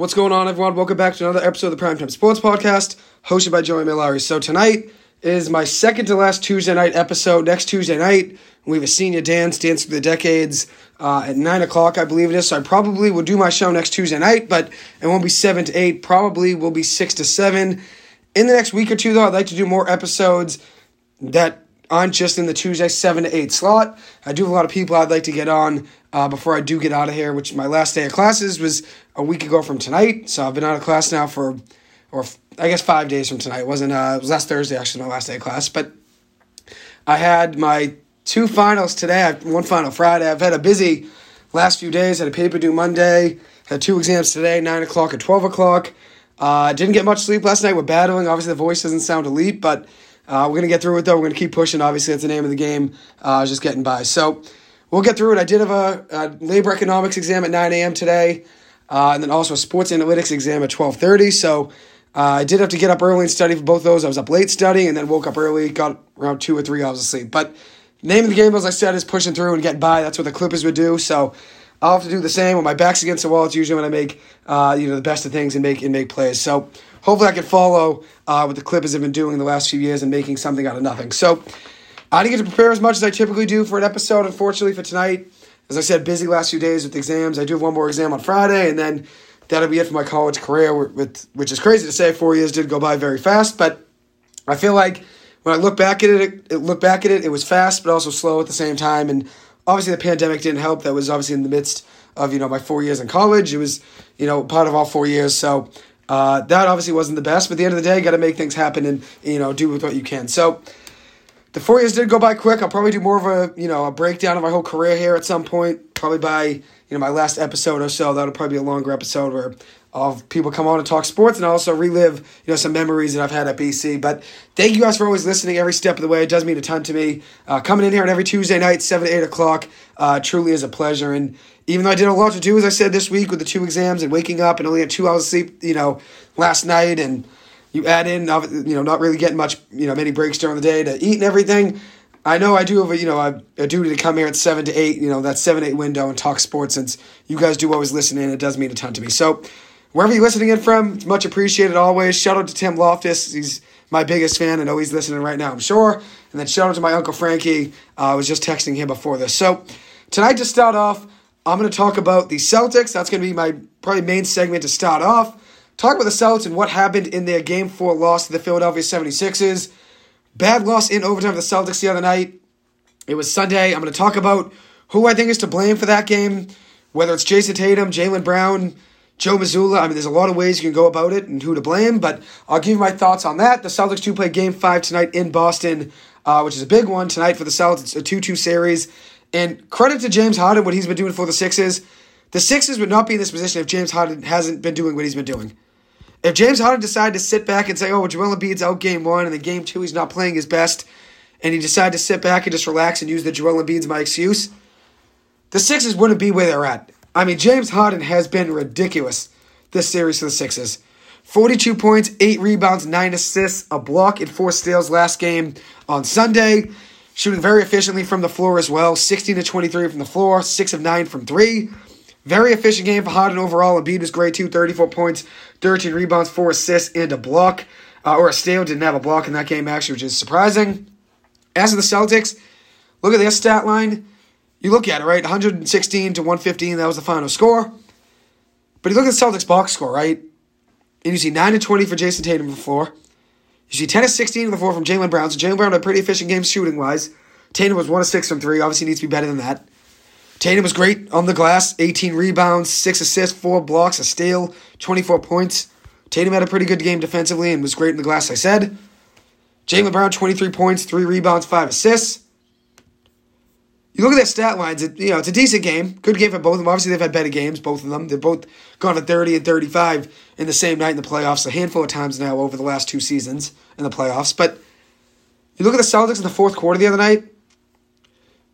What's going on, everyone? Welcome back to another episode of the Primetime Sports Podcast, hosted by Joey Mallory. So tonight is my second to last Tuesday night episode. Next Tuesday night, we have a senior dance, Dance Through the Decades, uh, at 9 o'clock, I believe it is. So I probably will do my show next Tuesday night, but it won't be 7 to 8. Probably will be 6 to 7. In the next week or two, though, I'd like to do more episodes that aren't just in the Tuesday 7 to 8 slot. I do have a lot of people I'd like to get on uh, before I do get out of here, which my last day of classes was a week ago from tonight. So I've been out of class now for, or I guess five days from tonight. It wasn't, uh, it was last Thursday, actually, my last day of class. But I had my two finals today. I one final Friday. I've had a busy last few days. Had a paper due Monday. Had two exams today, 9 o'clock and 12 o'clock. Uh, didn't get much sleep last night. We're battling. Obviously, the voice doesn't sound elite, but uh, we're to get through it, though. We're to keep pushing. Obviously, that's the name of the game. Uh, just getting by. So, we'll get through it. I did have a, a labor economics exam at 9 a.m. today, uh, and then also a sports analytics exam at 12:30. So uh, I did have to get up early and study for both those. I was up late studying, and then woke up early, got around two or three hours of sleep. But name of the game, as I said, is pushing through and getting by. That's what the Clippers would do. So. I'll have to do the same when my back's against the wall. It's usually when I make, uh, you know, the best of things and make and make plays. So hopefully I can follow uh, what the Clippers have been doing the last few years and making something out of nothing. So I didn't get to prepare as much as I typically do for an episode, unfortunately, for tonight. As I said, busy last few days with exams. I do have one more exam on Friday, and then that'll be it for my college career, with, which is crazy to say. Four years did go by very fast, but I feel like when I look back at it, it look back at it, it was fast, but also slow at the same time. And obviously, the pandemic didn't help. That was obviously in the midst of you know my four years in college. It was you know part of all four years, so uh, that obviously wasn't the best. But at the end of the day, you got to make things happen and you know do with what you can. So the four years did go by quick. I'll probably do more of a you know a breakdown of my whole career here at some point. Probably by you know my last episode or so. That'll probably be a longer episode where of people come on and talk sports and also relive you know some memories that I've had at BC. But thank you guys for always listening every step of the way. It does mean a ton to me. Uh, coming in here on every Tuesday night, seven to eight o'clock, uh, truly is a pleasure. And even though I did a lot to do, as I said this week with the two exams and waking up and only had two hours of sleep, you know, last night and you add in, you know, not really getting much, you know, many breaks during the day to eat and everything. I know I do have a, you know, a, a duty to come here at 7 to 8, you know, that 7 8 window and talk sports since you guys do always listen in. It does mean a ton to me. So, wherever you're listening in from, it's much appreciated always. Shout out to Tim Loftus. He's my biggest fan and know he's listening right now, I'm sure. And then shout out to my Uncle Frankie. Uh, I was just texting him before this. So, tonight to start off, I'm going to talk about the Celtics. That's going to be my probably main segment to start off. Talk about the Celtics and what happened in their game four loss to the Philadelphia 76ers. Bad loss in overtime for the Celtics the other night. It was Sunday. I'm going to talk about who I think is to blame for that game, whether it's Jayson Tatum, Jaylen Brown, Joe Mazzulla. I mean, there's a lot of ways you can go about it and who to blame, but I'll give you my thoughts on that. The Celtics do play game five tonight in Boston, uh, which is a big one tonight for the Celtics. It's a 2 2 series. And credit to James Harden, what he's been doing for the Sixers. The Sixers would not be in this position if James Harden hasn't been doing what he's been doing. If James Harden decided to sit back and say, oh, Joel Embiid's out game one, and then game two he's not playing his best, and he decided to sit back and just relax and use the Joel Embiid's my excuse, the Sixers wouldn't be where they're at. I mean, James Harden has been ridiculous this series for the Sixers. 42 points, 8 rebounds, 9 assists, a block, and 4 steals last game on Sunday. Shooting very efficiently from the floor as well. 16 to 23 from the floor, 6 of 9 from 3. Very efficient game for Harden overall. Embiid was great too, 34 points, 13 rebounds, 4 assists, and a block. Uh, or a steal. Didn't have a block in that game, actually, which is surprising. As for the Celtics, look at their stat line. You look at it, right? 116 to 115, that was the final score. But you look at the Celtics box score, right? And you see 9 to 20 for Jayson Tatum from the floor. You see 10 to 16 on the floor from Jaylen Brown. So Jaylen Brown had a pretty efficient game shooting wise. Tatum was 1 to 6 from 3. Obviously needs to be better than that. Tatum was great on the glass 18 rebounds, 6 assists, 4 blocks, a steal, 24 points. Tatum had a pretty good game defensively and was great in the glass, I said. Jaylen Brown, 23 points, 3 rebounds, 5 assists. You look at their stat lines, it, you know, it's a decent game. Good game for both of them. Obviously, they've had better games, both of them. They're both gone to 30 and 35 in the same night in the playoffs, a handful of times now over the last two seasons in the playoffs. But you look at the Celtics in the fourth quarter the other night,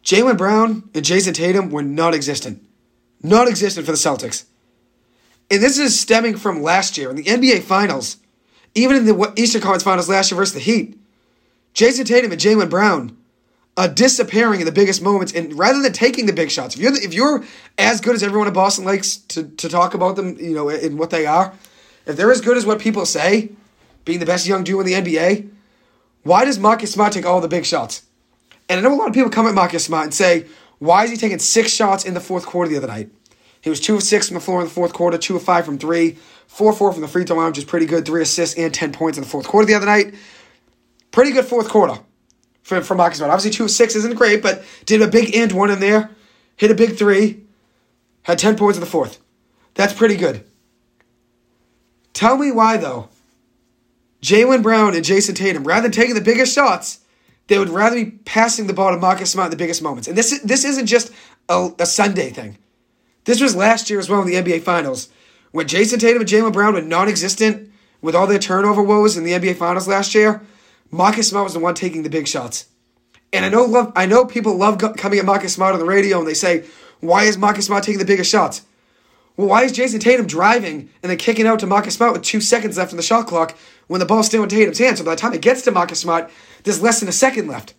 Jaylen Brown and Jayson Tatum were non existent. Non existent for the Celtics. And this is stemming from last year in the NBA Finals, even in the Eastern Conference Finals last year versus the Heat. Jayson Tatum and Jaylen Brown uh, disappearing in the biggest moments, and rather than taking the big shots, if you're the, if you're as good as everyone in Boston likes to to talk about them, you know, in what they are, if they're as good as what people say, being the best young duo in the NBA, why does Marcus Smart take all the big shots? And I know a lot of people come at Marcus Smart and say, why is he taking six shots in the fourth quarter the other night? He was two of six from the floor in the fourth quarter, two of five from three, four four from the free throw line, which is pretty good. Three assists and ten points in the fourth quarter the other night. Pretty good fourth quarter for, for Marcus Smart. Obviously, two of six isn't great, but did a big and one in there, hit a big three, had ten points in the fourth. That's pretty good. Tell me why though. Jaylen Brown and Jayson Tatum, rather than taking the biggest shots, they would rather be passing the ball to Marcus Smart in the biggest moments. And this this isn't just a, a Sunday thing. This was last year as well in the NBA Finals, when Jayson Tatum and Jaylen Brown were non-existent with all their turnover woes in the NBA Finals last year. Marcus Smart was the one taking the big shots. And I know love I know people love coming at Marcus Smart on the radio and they say, "Why is Marcus Smart taking the biggest shots?" Well, why is Jayson Tatum driving and then kicking out to Marcus Smart with two seconds left in the shot clock when the ball's still in Tatum's hands? So by the time it gets to Marcus Smart, there's less than a second left.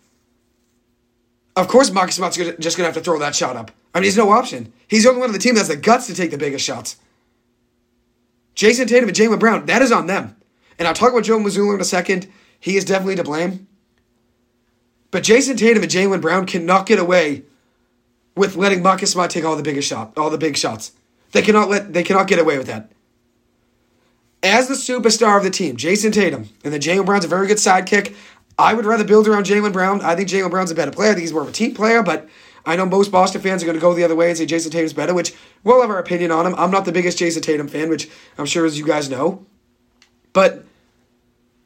Of course, Marcus Smart's just going to have to throw that shot up. I mean, he's no option. He's the only one on the team that has the guts to take the biggest shots. Jayson Tatum and Jaylen Brown, that is on them. And I'll talk about Joe Mazzulla in a second. He is definitely to blame. But Jayson Tatum and Jaylen Brown cannot get away with letting Marcus Smart take all the biggest shot, all the big shots. They cannot let they cannot get away with that. As the superstar of the team, Jayson Tatum, and then Jaylen Brown's a very good sidekick. I would rather build around Jaylen Brown. I think Jaylen Brown's a better player. I think he's more of a team player, but I know most Boston fans are going to go the other way and say Jayson Tatum's better, which we'll have our opinion on him. I'm not the biggest Jayson Tatum fan, which I'm sure as you guys know. But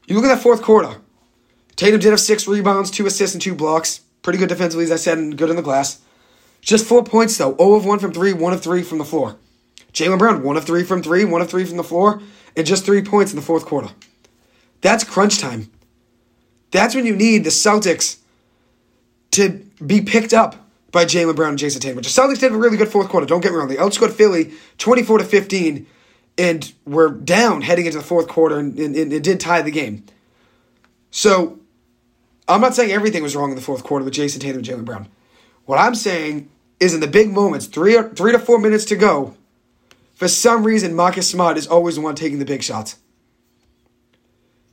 you look at that fourth quarter. Tatum did have six rebounds, two assists, and two blocks. Pretty good defensively, as I said, and good in the glass. Just four points, though. 0 of 1 from 3, 1 of 3 from the floor. Jaylen Brown, 1 of 3 from 3, 1 of 3 from the floor, and just three points in the fourth quarter. That's crunch time. That's when you need the Celtics to be picked up by Jaylen Brown and Jayson Tatum. Which the Celtics did a really good fourth quarter. Don't get me wrong. They outscored Philly 24 to 15 and were down heading into the fourth quarter and, and, it did tie the game. So I'm not saying everything was wrong in the fourth quarter with Jayson Tatum and Jaylen Brown. What I'm saying is in the big moments, three, three to four minutes to go, for some reason, Marcus Smart is always the one taking the big shots.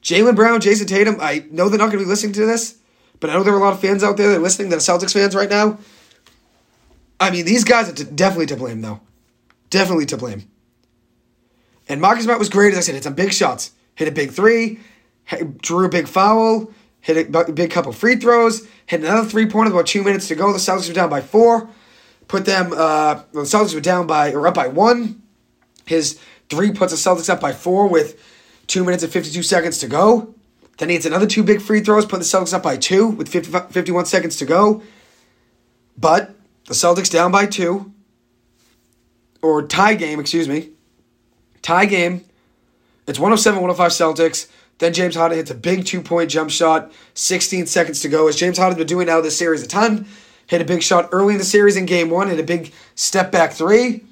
Jaylen Brown, Jayson Tatum, I know they're not going to be listening to this, but I know there are a lot of fans out there that are listening that are Celtics fans right now. I mean, these guys are definitely to blame, though. Definitely to blame. And Marcus Smart was great, as I said, hit some big shots. Hit a big three, drew a big foul, hit a big couple free throws, hit another three pointer about two minutes to go. The Celtics were down by four. Put them, uh, the Celtics were down by, or up by one. His three puts the Celtics up by four with two minutes and 52 seconds to go. Then he hits another two big free throws, put the Celtics up by two with 50, 51 seconds to go. But the Celtics down by two, or tie game, excuse me. Tie game. It's 107 105 Celtics. Then James Harden hits a big two point jump shot, 16 seconds to go. As James Harden's been doing now this series a ton. Hit a big shot early in the series in game one, hit a big step back three.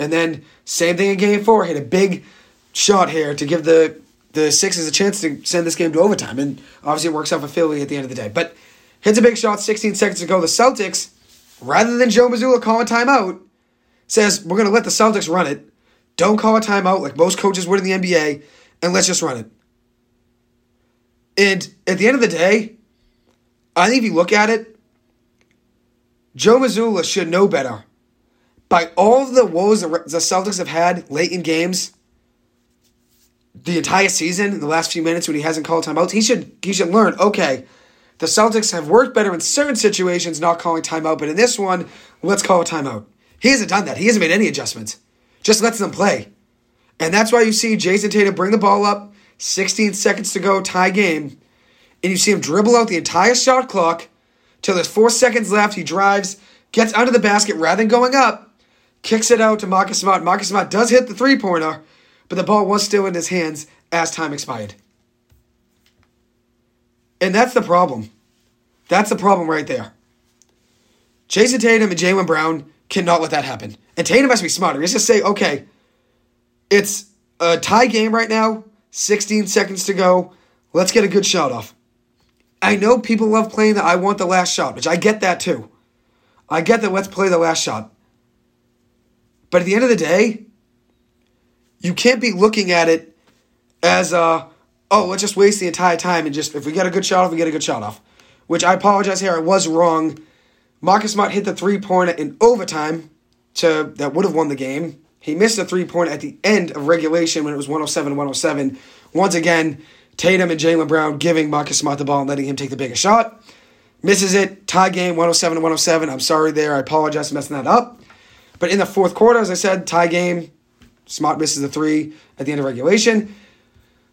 And then same thing in game four, hit a big shot here to give the the Sixers a chance to send this game to overtime. And obviously it works out for Philly at the end of the day. But hits a big shot, 16 seconds to go. The Celtics, rather than Joe Mazzulla call a timeout, says, we're going to let the Celtics run it. Don't call a timeout like most coaches would in the NBA, and let's just run it. And at the end of the day, I think if you look at it, Joe Mazzulla should know better by all the woes the Celtics have had late in games, the entire season, the last few minutes when he hasn't called timeouts, he should he should learn. Okay, the Celtics have worked better in certain situations, not calling timeout, but in this one, let's call a timeout. He hasn't done that. He hasn't made any adjustments. Just lets them play, and that's why you see Jayson Tatum bring the ball up, 16 seconds to go, tie game, and you see him dribble out the entire shot clock till there's four seconds left. He drives, gets under the basket rather than going up kicks it out to Marcus Smart. Marcus Smart does hit the three pointer, but the ball was still in his hands as time expired. And that's the problem. That's the problem right there. Jayson Tatum and Jaylen Brown cannot let that happen. And Tatum has to be smarter. He's just say, okay, it's a tie game right now, 16 seconds to go. Let's get a good shot off. I know people love playing the I want the last shot, which I get that too. I get that let's play the last shot. But at the end of the day, you can't be looking at it as a, oh, let's just waste the entire time and just, if we get a good shot off, we get a good shot off. Which I apologize here, I was wrong. Marcus Smart hit the three pointer in overtime to that would have won the game. He missed a three pointer at the end of regulation when it was 107 107. Once again, Tatum and Jaylen Brown giving Marcus Smart the ball and letting him take the biggest shot. Misses it, tie game 107 107. I'm sorry there, I apologize for messing that up. But in the fourth quarter, as I said, tie game. Smart misses the three at the end of regulation.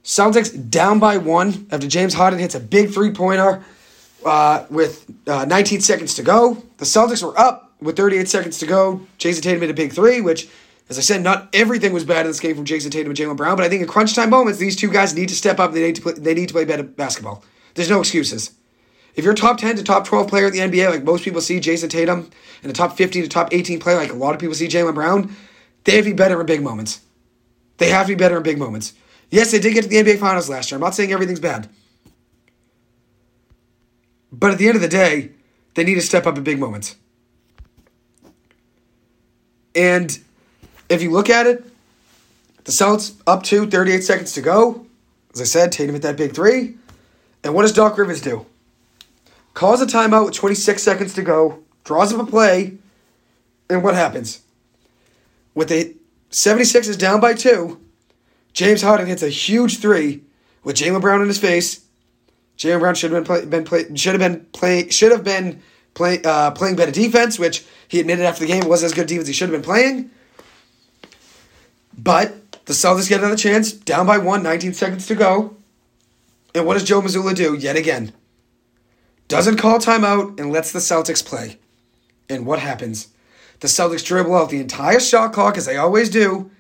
Celtics down by one after James Harden hits a big three pointer uh, with uh, 19 seconds to go. The Celtics were up with 38 seconds to go. Jayson Tatum made a big three, which, as I said, not everything was bad in this game from Jayson Tatum and Jaylen Brown, but I think in crunch time moments, these two guys need to step up. They need to play, they need to play better basketball. There's no excuses. If you're top 10 to top 12 player in the NBA, like most people see Jayson Tatum, and a top 15 to top 18 player, like a lot of people see Jaylen Brown, they have to be better in big moments. They have to be better in big moments. Yes, they did get to the NBA Finals last year. I'm not saying everything's bad. But at the end of the day, they need to step up in big moments. And if you look at it, the Celtics up to 38 seconds to go. As I said, Tatum hit that big three. And what does Doc Rivers do? Calls a timeout with 26 seconds to go, draws up a play, and what happens? With the 76 is down by two, James Harden hits a huge three with Jaylen Brown in his face Jaylen Brown should have been play, been play, should have been playing should have been play, uh, playing better defense, which he admitted after the game wasn't as good defense he should have been playing. But the Celtics get another chance, down by one, 19 seconds to go. And what does Joe Mazzulla do yet again? Doesn't call timeout and lets the Celtics play. And what happens? The Celtics dribble out the entire shot clock as they always do.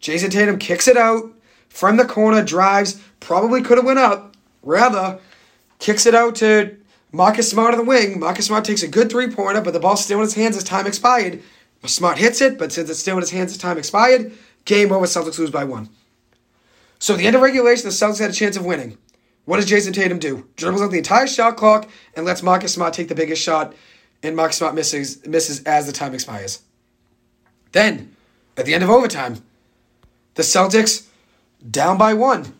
Jayson Tatum kicks it out from the corner, drives, probably could have went up. Rather, kicks it out to Marcus Smart on the wing. Marcus Smart takes a good three pointer, but the ball's still in his hands as time expired. Smart hits it, but since it's still in his hands as time expired, game over. Celtics lose by one. So at the end of regulation, the Celtics had a chance of winning. What does Jayson Tatum do? Dribbles out the entire shot clock and lets Marcus Smart take the biggest shot, and Marcus Smart misses misses as the time expires. Then, at the end of overtime, the Celtics down by one.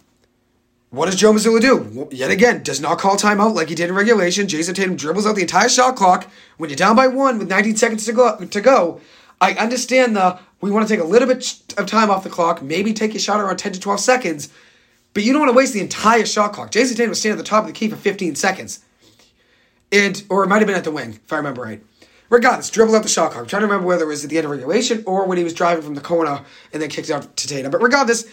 What does Joe Mazzulla do? Yet again, does not call timeout like he did in regulation. Jayson Tatum dribbles out the entire shot clock. When you're down by one with 19 seconds to go, to go I understand the we want to take a little bit of time off the clock, maybe take your shot around 10 to 12 seconds, but you don't want to waste the entire shot clock. Jayson Tatum was standing at the top of the key for 15 seconds. And, or it might have been at the wing, if I remember right. Regardless, dribbled out the shot clock. I'm trying to remember whether it was at the end of regulation or when he was driving from the corner and then kicked it out to Tatum. But regardless,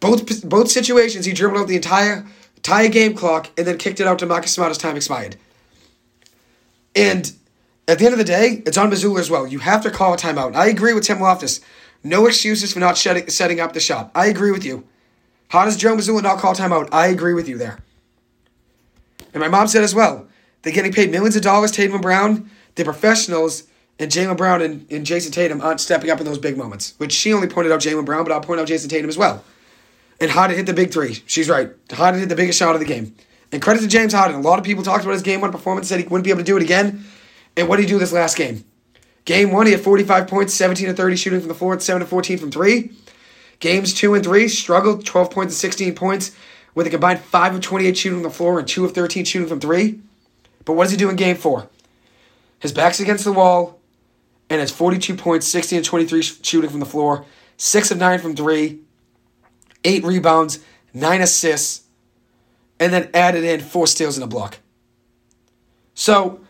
both both situations, he dribbled out the entire entire game clock and then kicked it out to Marcus Smart as time expired. And at the end of the day, it's on Mazzulla as well. You have to call a timeout. I agree with Tim Loftus. No excuses for not setting, setting up the shot. I agree with you. How does Joe Mazzulla not call timeout? I agree with you there. And my mom said as well, they're getting paid millions of dollars, Tatum and Brown. They're professionals, and Jaylen Brown and, and Jayson Tatum aren't stepping up in those big moments. Which she only pointed out Jaylen Brown, but I'll point out Jayson Tatum as well and Harden hit the big three. She's right. Harden hit the biggest shot of the game. And credit to James Harden. A lot of people talked about his game one performance, said he wouldn't be able to do it again. And what did he do this last game? Game one, he had 45 points, 17 to 30 shooting from the floor, 7 to 14 from three. Games two and three, struggled, 12 points and 16 points, with a combined 5 of 28 shooting from the floor and 2 of 13 shooting from three. But what does he do in game four? His back's against the wall, and has 42 points, 16 to 23 shooting from the floor, 6 of 9 from three, eight rebounds, nine assists, and then added in four steals and a block. So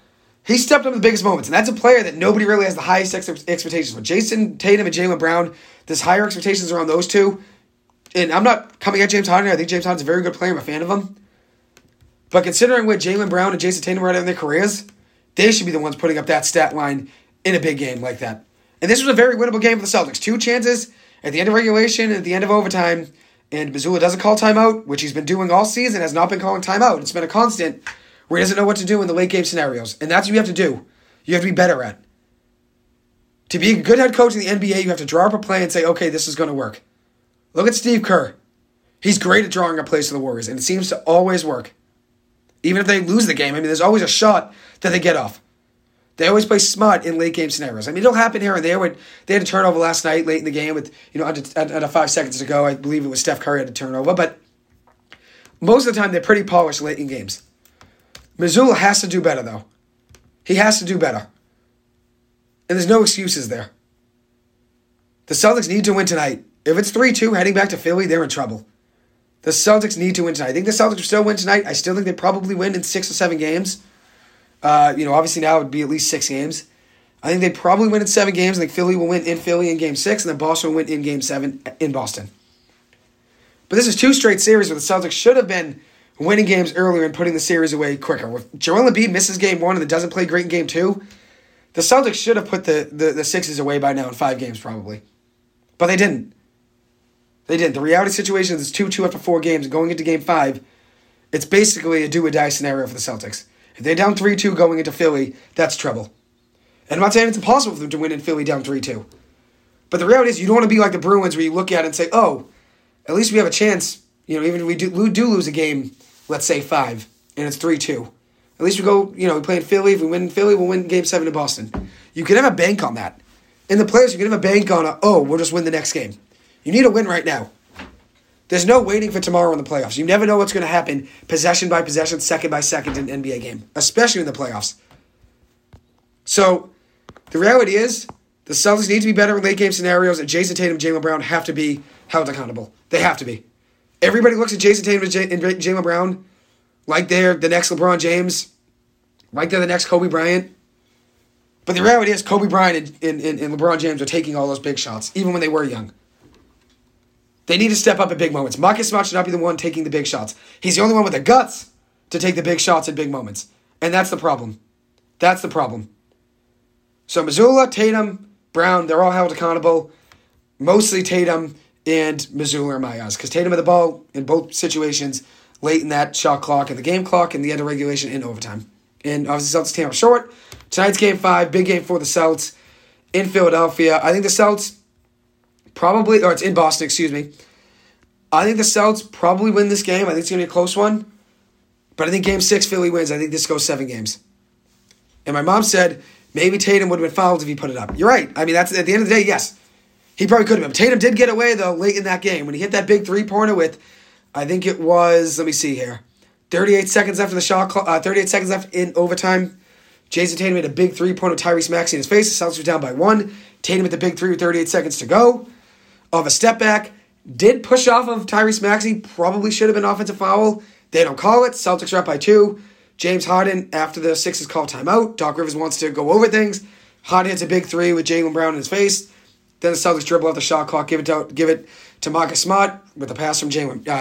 he stepped up in the biggest moments, and that's a player that nobody really has the highest ex- expectations for. Jayson Tatum and Jaylen Brown, there's higher expectations around those two. And I'm not coming at James Harden. I think James Harden's a very good player. I'm a fan of him. But considering where Jaylen Brown and Jayson Tatum are at in their careers, they should be the ones putting up that stat line in a big game like that. And this was a very winnable game for the Celtics. Two chances at the end of regulation at the end of overtime and Mazzulla doesn't call timeout, which he's been doing all season, has not been calling timeout. It's been a constant where he doesn't know what to do in the late game scenarios. And that's what you have to do. You have to be better at. To be a good head coach in the NBA, you have to draw up a play and say, okay, this is going to work. Look at Steve Kerr. He's great at drawing up plays for the Warriors, and it seems to always work. Even if they lose the game, I mean, there's always a shot that they get off. They always play smart in late game scenarios. I mean, it'll happen here and there. When they had a turnover last night, late in the game, with you know under, under five seconds to go, I believe it was Steph Curry had a turnover. But most of the time, they're pretty polished late in games. Mazzulla has to do better, though. He has to do better, and there's no excuses there. The Celtics need to win tonight. If it's three two heading back to Philly, they're in trouble. The Celtics need to win tonight. I think the Celtics will still win tonight. I still think they probably win in six or seven games. Uh, you know, obviously now it would be at least six games. I think they probably win in seven games. I think Philly will win in Philly in game six, and then Boston will win in game seven in Boston. But this is two straight series where the Celtics should have been winning games earlier and putting the series away quicker. If Joel Embiid misses game one and doesn't play great in game two, the Celtics should have put the, the, the sixes away by now in five games, probably. But they didn't. They didn't. The reality situation is it's 2 2 after four games. Going into game five, it's basically a do or die scenario for the Celtics. If they're down 3 2 going into Philly, that's trouble. And I'm not saying it's impossible for them to win in Philly down 3 2. But the reality is, you don't want to be like the Bruins where you look at it and say, oh, at least we have a chance. You know, even if we do, do lose a game, let's say five, and it's 3 2. At least we go, you know, we play in Philly. If we win in Philly, we'll win game seven in Boston. You can have a bank on that. In the players, you can have a bank on, a, oh, we'll just win the next game. You need a win right now. There's no waiting for tomorrow in the playoffs. You never know what's going to happen possession by possession, second by second in an NBA game, especially in the playoffs. So the reality is the Celtics need to be better in late game scenarios, and Jayson Tatum, and Jaylen Brown have to be held accountable. They have to be. Everybody looks at Jayson Tatum and Jaylen Brown like they're the next LeBron James, like they're the next Kobe Bryant. But the reality is, Kobe Bryant and, and, and LeBron James are taking all those big shots, even when they were young. They need to step up at big moments. Marcus Smart should not be the one taking the big shots. He's the only one with the guts to take the big shots at big moments. And that's the problem. That's the problem. So Mazzulla, Tatum, Brown, they're all held accountable. Mostly Tatum and Mazzulla are my eyes. Because Tatum had the ball in both situations late in that shot clock and the game clock and the end of regulation in overtime. And obviously Celtics came up short. Tonight's game five, big game for the Celts in Philadelphia. I think the Celts probably, or it's in Boston, excuse me. I think the Celts probably win this game. I think it's going to be a close one. But I think game six, Philly wins. I think this goes seven games. And my mom said maybe Tatum would have been fouled if he put it up. You're right. I mean, that's at the end of the day, yes. He probably could have. Tatum did get away, though, late in that game. When he hit that big three pointer with, I think it was, let me see here, 38 seconds after the shot clock, uh, 38 seconds left in overtime. Jayson Tatum made a big three pointer with Tyrese Maxey in his face. The Celtics were down by one. Tatum hit the big three with 38 seconds to go of a step back. Did push off of Tyrese Maxey. Probably should have been offensive foul. They don't call it. Celtics are up by two. James Harden, after the Sixers call timeout, Doc Rivers wants to go over things. Harden hits a big three with Jaylen Brown in his face. Then the Celtics dribble out the shot clock, give it to give it to Marcus Smart with a pass from uh,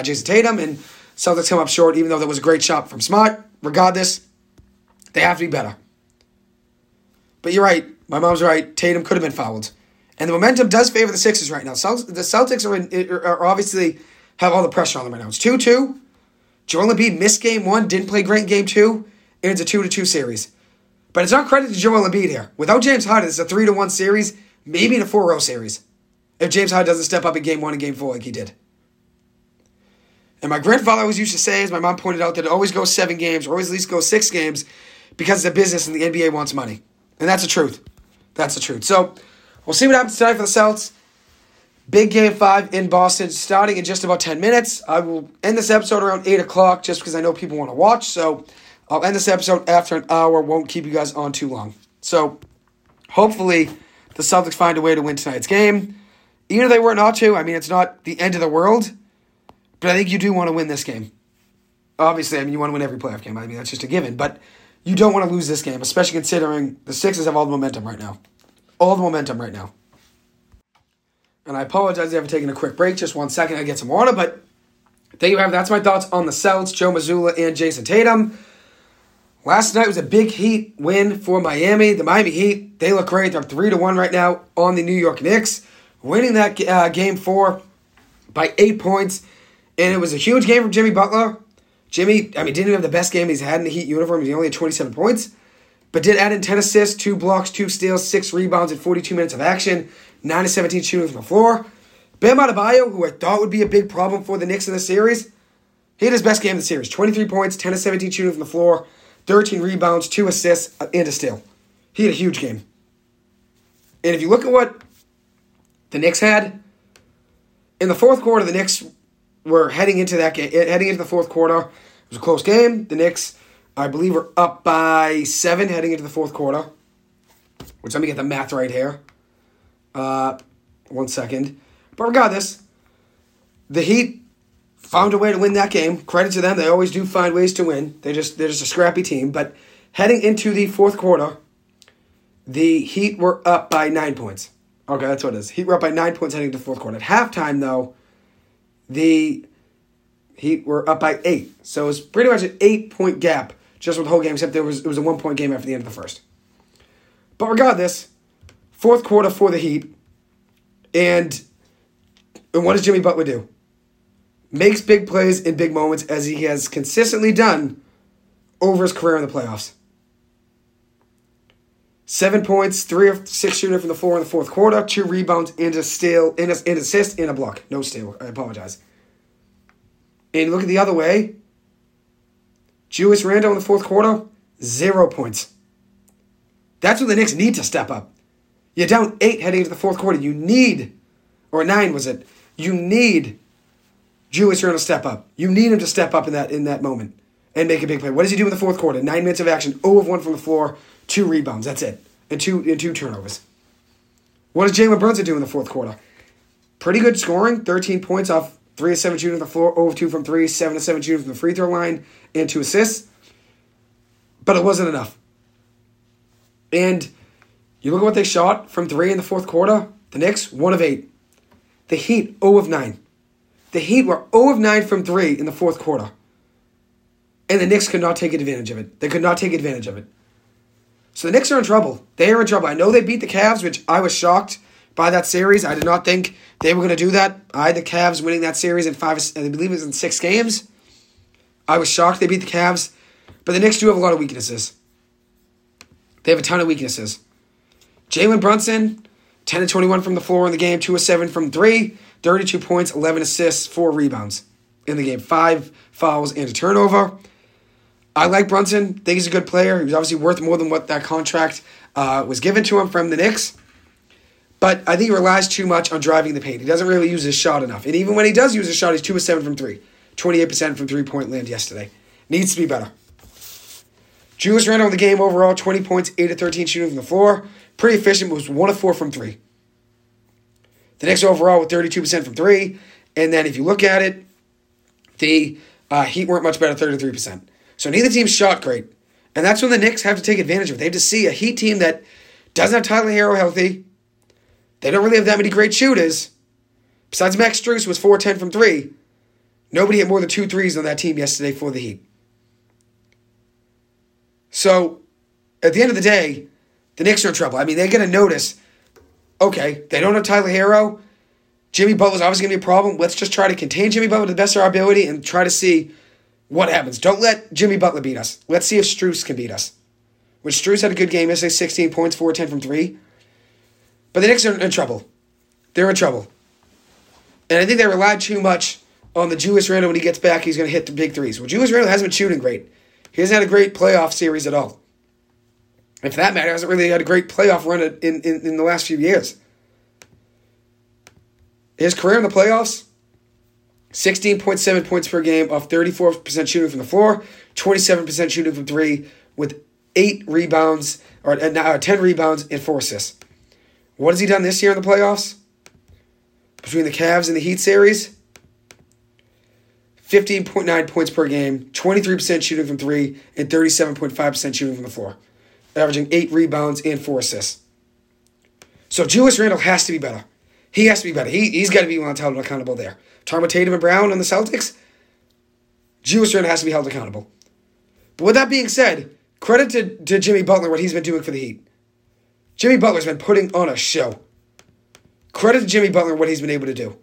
Jayson Tatum, and Celtics come up short. Even though that was a great shot from Smart, regardless, they have to be better. But you're right. My mom's right. Tatum could have been fouled. And the momentum does favor the Sixers right now. The Celtics are, in, are obviously have all the pressure on them right now. It's 2 2. Joel Embiid missed game one, didn't play great in game two, and it's a 2 to 2 series. But it's not credit to Joel Embiid here. Without James Harden, it's a 3 to 1 series, maybe in a 4 0 series. If James Harden doesn't step up in game one and game four like he did. And my grandfather always used to say, as my mom pointed out, that it always goes seven games, or always at least goes six games, because it's a business and the NBA wants money. And that's the truth. That's the truth. So, We'll see what happens tonight for the Celts. Big game five in Boston, starting in just about 10 minutes. I will end this episode around 8 o'clock just because I know people want to watch. So I'll end this episode after an hour. Won't keep you guys on too long. So hopefully the Celtics find a way to win tonight's game. Even if they were not to, I mean, it's not the end of the world. But I think you do want to win this game. Obviously, I mean, you want to win every playoff game. I mean, that's just a given. But you don't want to lose this game, especially considering the Sixers have all the momentum right now all the momentum right now. And I apologize for taking a quick break. Just one second, I get some water. But there you have. That's my thoughts on the Celts, Joe Mazzulla and Jayson Tatum. Last night was a big Heat win for Miami. The Miami Heat, they look great. They're three to one right now on the New York Knicks, winning that uh, game four by eight points. And it was a huge game from Jimmy Butler. Jimmy, I mean, didn't have the best game he's had in the Heat uniform. He only had 27 points but did add in 10 assists, 2 blocks, 2 steals, 6 rebounds in 42 minutes of action, 9 to 17 shooting from the floor. Bam Adebayo, who I thought would be a big problem for the Knicks in the series, He had his best game of the series 23 points, 10 to 17 shooting from the floor, 13 rebounds, 2 assists, and a steal. He had a huge game. And if you look at what the Knicks had, in the fourth quarter, the Knicks were heading into that game, heading into the fourth quarter. It was a close game. The Knicks, I believe, were up by seven heading into the fourth quarter. Which let me get the math right here. Uh, one second. But regardless, the Heat found a way to win that game. Credit to them; they always do find ways to win. They just they're just a scrappy team. But heading into the fourth quarter, the Heat were up by nine points. Okay, that's what it is. Heat were up by nine points heading the fourth quarter. At halftime, though, the Heat were up by eight. So it was pretty much an eight point gap just with the whole game, except there was it was a one point game after the end of the first. But regardless, fourth quarter for the Heat, and and what does Jimmy Butler do? Makes big plays in big moments as he has consistently done over his career in the playoffs. Seven points, three of six shooting from the floor in the fourth quarter, two rebounds, and a steal, and, a, assist, and a block. No steal. I apologize. And look at the other way. Julius Randle in the fourth quarter, zero points. That's what the Knicks need to step up. You're down eight heading into the fourth quarter. You need, or nine was it? You need Julius Randle to step up. You need him to step up in that in that moment and make a big play. What does he do in the fourth quarter? Nine minutes of action, 0 of 1 from the floor, two rebounds. That's it. And two and two turnovers. What does Jalen Brunson do in the fourth quarter? Pretty good scoring, 13 points off 3 of 7 shooting from the floor, 0 of 2 from 3, 7 of 7 shooting from the free throw line, and two assists. But it wasn't enough. And you look at what they shot from 3 in the fourth quarter. The Knicks, 1 of 8. The Heat, 0 of 9. The Heat were 0 of 9 from 3 in the fourth quarter. And the Knicks could not take advantage of it. They could not take advantage of it. So the Knicks are in trouble. They are in trouble. I know they beat the Cavs, which I was shocked by that series. I did not think they were going to do that. I had the Cavs winning that series in five, I believe it was in six games. I was shocked they beat the Cavs. But the Knicks do have a lot of weaknesses. They have a ton of weaknesses. Jalen Brunson, 10 to 21 from the floor in the game, 2 of 7 from 3, 32 points, 11 assists, 4 rebounds in the game, 5 fouls and a turnover. I like Brunson. Think he's a good player. He was obviously worth more than what that contract uh, was given to him from the Knicks. But I think he relies too much on driving the paint. He doesn't really use his shot enough. And even when he does use his shot, he's 2 of 7 from 3. 28% from three point land yesterday. Needs to be better. Julius Randle in the game overall, 20 points, 8 of 13 shooting from the floor. Pretty efficient, was 1 of 4 from 3. The Knicks overall with 32% from 3. And then if you look at it, the uh, Heat weren't much better, 33%. So neither team shot great. And that's when the Knicks have to take advantage of it. They have to see a Heat team that doesn't have Tyler Herro healthy. They don't really have that many great shooters. Besides Max Strus was 4-10 from 3. Nobody hit more than two threes on that team yesterday for the Heat. So, at the end of the day, the Knicks are in trouble. I mean, they're going to notice, okay, they don't have Tyler Herro. Jimmy Butler's obviously going to be a problem. Let's just try to contain Jimmy Butler to the best of our ability and try to see what happens. Don't let Jimmy Butler beat us. Let's see if Strus can beat us. Which Strus had a good game yesterday, 16 points, 4 10 from 3. But the Knicks are in trouble. They're in trouble. And I think they relied too much on the Julius Randle when he gets back, he's going to hit the big threes. Well, Julius Randle hasn't been shooting great. He hasn't had a great playoff series at all. And for that matter, hasn't really had a great playoff run in, in, in the last few years. His career in the playoffs, 16.7 points per game off 34% shooting from the floor, 27% shooting from three, with eight rebounds, or uh, 10 rebounds and four assists. What has he done this year in the playoffs? Between the Cavs and the Heat series, 15.9 points per game, 23% shooting from three, and 37.5% shooting from the floor, averaging eight rebounds and four assists. So Julius Randle has to be better. He has to be better. He, he's got to be held accountable there. About Tatum and Brown on the Celtics, Julius Randle has to be held accountable. But with that being said, credit to, to Jimmy Butler, what he's been doing for the Heat. Jimmy Butler's been putting on a show. Credit to Jimmy Butler, what he's been able to do.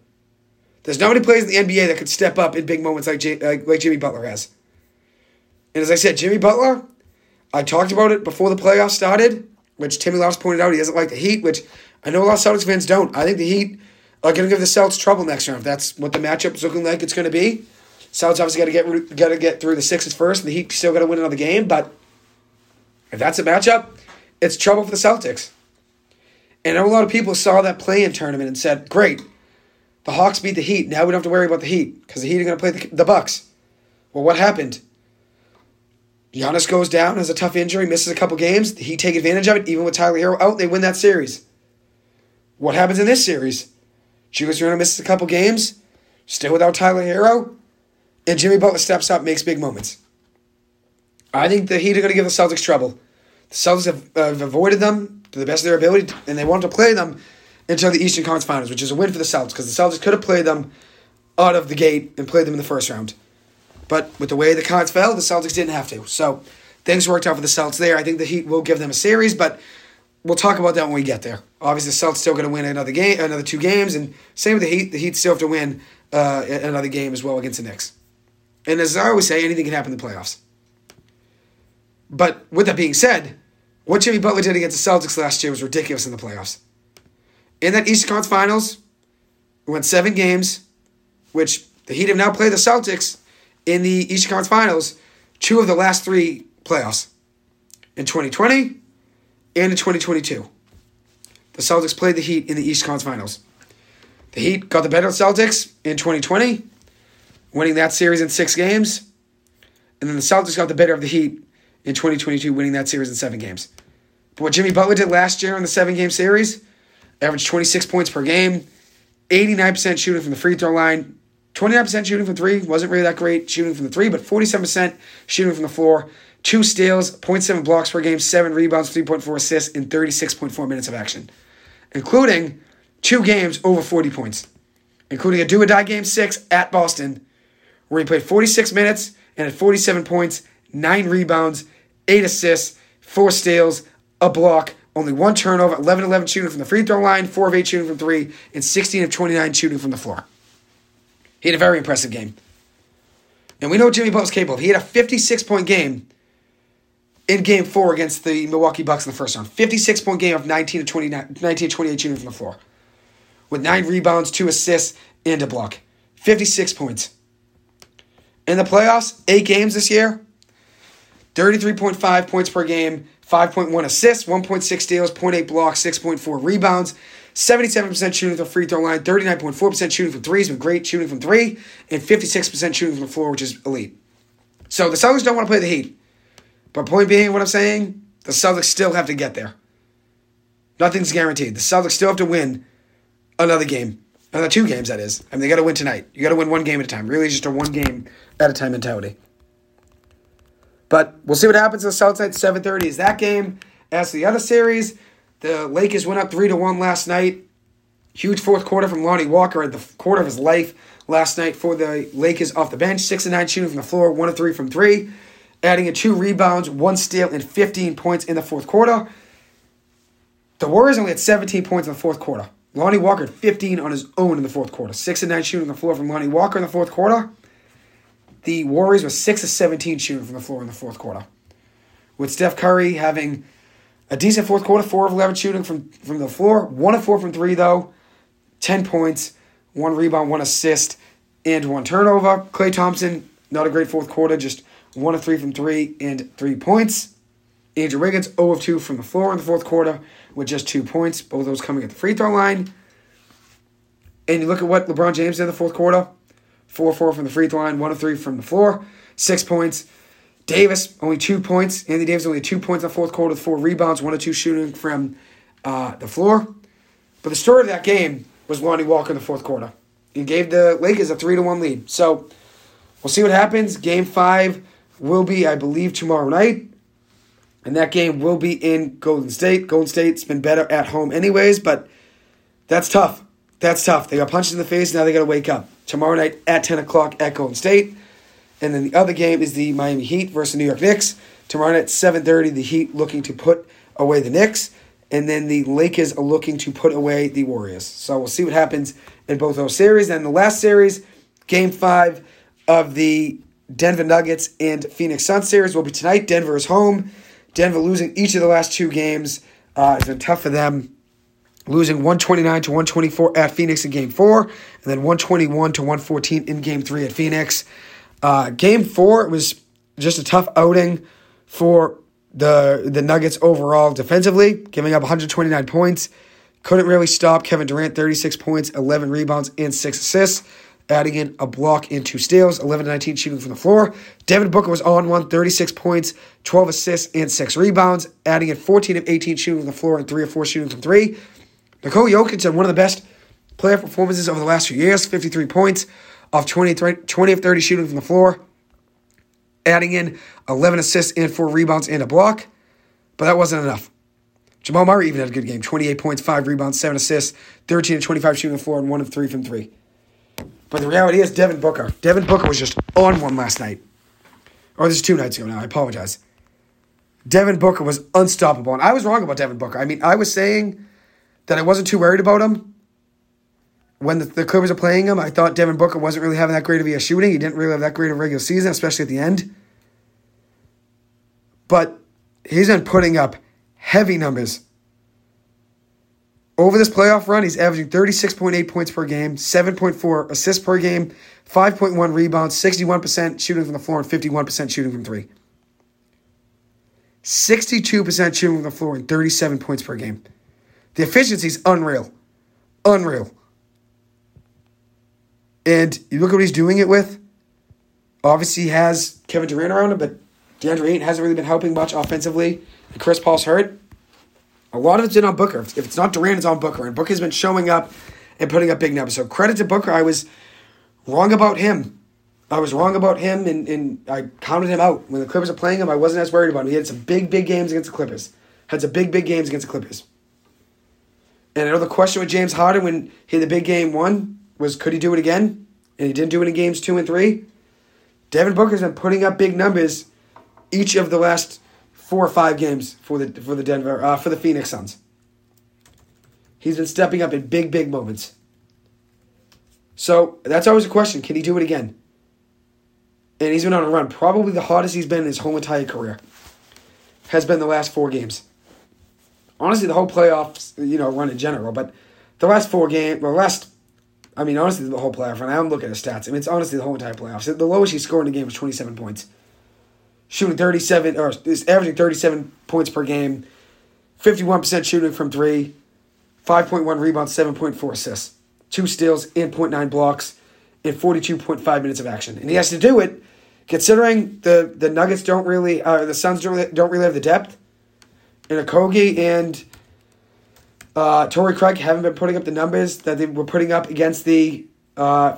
There's not many players in the NBA that could step up in big moments like, J- like, like Jimmy Butler has. And as I said, Jimmy Butler, I talked about it before the playoffs started, which Timmy Loftus pointed out he doesn't like the Heat, which I know a lot of Celtics fans don't. I think the Heat are going to give the Celtics trouble next round. If that's what the matchup is looking like it's going to be, Celtics obviously got to get got to get through the Sixers first, and the Heat still got to win another game. But if that's a matchup, it's trouble for the Celtics. And a lot of people saw that play-in tournament and said, "Great, the Hawks beat the Heat. Now we don't have to worry about the Heat because the Heat are going to play the, the Bucks." Well, what happened? Giannis goes down, has a tough injury, misses a couple games. He take advantage of it. Even with Tyler Herro out, they win that series. What happens in this series? Julius Randle misses a couple games, still without Tyler Herro, and Jimmy Butler steps up, makes big moments. I think the Heat are going to give the Celtics trouble. The Celtics have, uh, have avoided them to the best of their ability, and they want to play them until the Eastern Conference Finals, which is a win for the Celtics because the Celtics could have played them out of the gate and played them in the first round. But with the way the cards fell, the Celtics didn't have to. So things worked out for the Celtics there. I think the Heat will give them a series, but we'll talk about that when we get there. Obviously, the Celtics still going to win another game, another two games, and same with the Heat. The Heat still have to win uh, another game as well against the Knicks. And as I always say, anything can happen in the playoffs. But with that being said, what Jimmy Butler did against the Celtics last year was ridiculous in the playoffs. In that Eastern Conference Finals, we went seven games, which the Heat have now played the Celtics in the Eastern Conference Finals two of the last three playoffs in 2020 and in 2022. The Celtics played the Heat in the East Conference Finals. The Heat got the better of the Celtics in 2020, winning that series in six games. And then the Celtics got the better of the Heat in 2022, winning that series in seven games. But what Jimmy Butler did last year in the seven game series, averaged 26 points per game, 89% shooting from the free throw line, 29% shooting from three, wasn't really that great shooting from the three, but 47% shooting from the floor, two steals, 0.7 blocks per game, seven rebounds, 3.4 assists, in 36.4 minutes of action, including two games over 40 points, including a do or die game six at Boston, where he played 46 minutes and had 47 points, nine rebounds, eight assists, four steals, a block, only one turnover, 11 11 shooting from the free throw line, 4 of 8 shooting from three, and 16 of 29 shooting from the floor. He had a very impressive game. And we know Jimmy Butler's capable of. He had a 56 point game in game four against the Milwaukee Bucks in the first round. 56 point game of 19 to 29, 19 to 28 shooting from the floor. With nine rebounds, two assists, and a block. 56 points. In the playoffs, eight games this year, 33.5 points per game, 5.1 assists, 1.6 steals, 0.8 blocks, 6.4 rebounds, 77% shooting from the free throw line, 39.4% shooting from threes, been great shooting from three, and 56% shooting from the floor, which is elite. So the Celtics don't want to play the Heat. But point being, what I'm saying, the Celtics still have to get there. Nothing's guaranteed. The Celtics still have to win another game. Another two games, that is. I mean, they got to win tonight. You got to win one game at a time. Really, just a one game at a time mentality. But we'll see what happens the Celtics at 7:30 is that game. As the other series, the Lakers went up three to one last night. Huge fourth quarter from Lonnie Walker at the quarter of his life last night for the Lakers off the bench. Six and nine shooting from the floor, one of three from three, adding in two rebounds, one steal, and 15 points in the fourth quarter. The Warriors only had 17 points in the fourth quarter. Lonnie Walker had 15 on his own in the fourth quarter. Six and nine shooting from the floor from Lonnie Walker in the fourth quarter. The Warriors were six of 17 shooting from the floor in the fourth quarter. With Steph Curry having a decent fourth quarter, four of 11 shooting from, from the floor, one of four from three, though, 10 points, one rebound, one assist, and one turnover. Klay Thompson, not a great fourth quarter, just one of three from three and three points. Andrew Wiggins, 0 of 2 from the floor in the fourth quarter with just two points, both those coming at the free throw line. And you look at what LeBron James did in the fourth quarter 4 4 from the free throw line, 1 of 3 from the floor, six points. Davis, only two points. Andy Davis, only two points in the fourth quarter with four rebounds, one or two shooting from uh, the floor. But the story of that game was Lonnie Walker in the fourth quarter. He gave the Lakers a 3 to 1 lead. So we'll see what happens. Game five will be, I believe, tomorrow night. And that game will be in Golden State. Golden State's been better at home, anyways, but that's tough. That's tough. They got punched in the face, now they got to wake up. Tomorrow night at 10 o'clock at Golden State. And then the other game is the Miami Heat versus New York Knicks. Tomorrow night at 7.30, the Heat looking to put away the Knicks. And then the Lakers are looking to put away the Warriors. So we'll see what happens in both those series. And the last series, game five of the Denver Nuggets and Phoenix Suns series will be tonight. Denver is home. Denver losing each of the last two games. Uh, it's been tough for them. Losing 129 to 124 at Phoenix in game four, and then 121 to 114 in game three at Phoenix. Uh, game four was just a tough outing for the the Nuggets overall defensively, giving up 129 points. Couldn't really stop Kevin Durant, 36 points, 11 rebounds, and 6 assists, adding in a block and two steals, 11 19 shooting from the floor. Devin Booker was on one, 36 points, 12 assists, and 6 rebounds, adding in 14 of 18 shooting from the floor and 3 of 4 shooting from 3. Nikola Jokic had one of the best player performances over the last few years, 53 points off 20, 20 of 30 shooting from the floor, adding in 11 assists and 4 rebounds and a block. But that wasn't enough. Jamal Murray even had a good game 28 points, 5 rebounds, 7 assists, 13 and 25 shooting from the floor, and 1 of 3 from 3. But the reality is, Devin Booker. Devin Booker was just on one last night. Or this is two nights ago now. I apologize. Devin Booker was unstoppable. And I was wrong about Devin Booker. I mean, I was saying that I wasn't too worried about him. When the, the Clippers are playing him, I thought Devin Booker wasn't really having that great of a shooting. He didn't really have that great of a regular season, especially at the end. But he's been putting up heavy numbers. Over this playoff run, he's averaging 36.8 points per game, 7.4 assists per game, 5.1 rebounds, 61% shooting from the floor, and 51% shooting from three. 62% shooting from the floor and 37 points per game. The efficiency is unreal. Unreal. And you look at what he's doing it with. Obviously, he has Kevin Durant around him, but DeAndre Ayton hasn't really been helping much offensively. And Chris Paul's hurt. A lot of it's been on Booker. If it's not Durant, it's on Booker. And Booker's been showing up and putting up big numbers. So credit to Booker. I was wrong about him. I was wrong about him, and, and I counted him out. When the Clippers are playing him, I wasn't as worried about him. He had some big, big games against the Clippers. Had some big, big games against the Clippers. And I know the question with James Harden when he had the big game one was could he do it again? And he didn't do it in games two and three. Devin Booker's been putting up big numbers each of the last four or five games for the for the Denver uh, for the Phoenix Suns. He's been stepping up in big, big moments. So that's always a question: Can he do it again? And he's been on a run. Probably the hottest he's been in his whole entire career. Has been the last four games. Honestly, the whole playoffs, you know, run in general, but the last four games, well, last, I mean, honestly, the whole playoff run. I'm looking at his stats. I mean, it's honestly the whole entire playoffs. The lowest he scored in a game was 27 points shooting 37 or is averaging 37 points per game, 51% shooting from 3, 5.1 rebounds, 7.4 assists, 2 steals, and 0.9 blocks in 42.5 minutes of action. And he has to do it considering the the Nuggets don't really uh, the Suns don't really, don't really have the depth. And Okogie and uh, Torrey Craig haven't been putting up the numbers that they were putting up against the uh,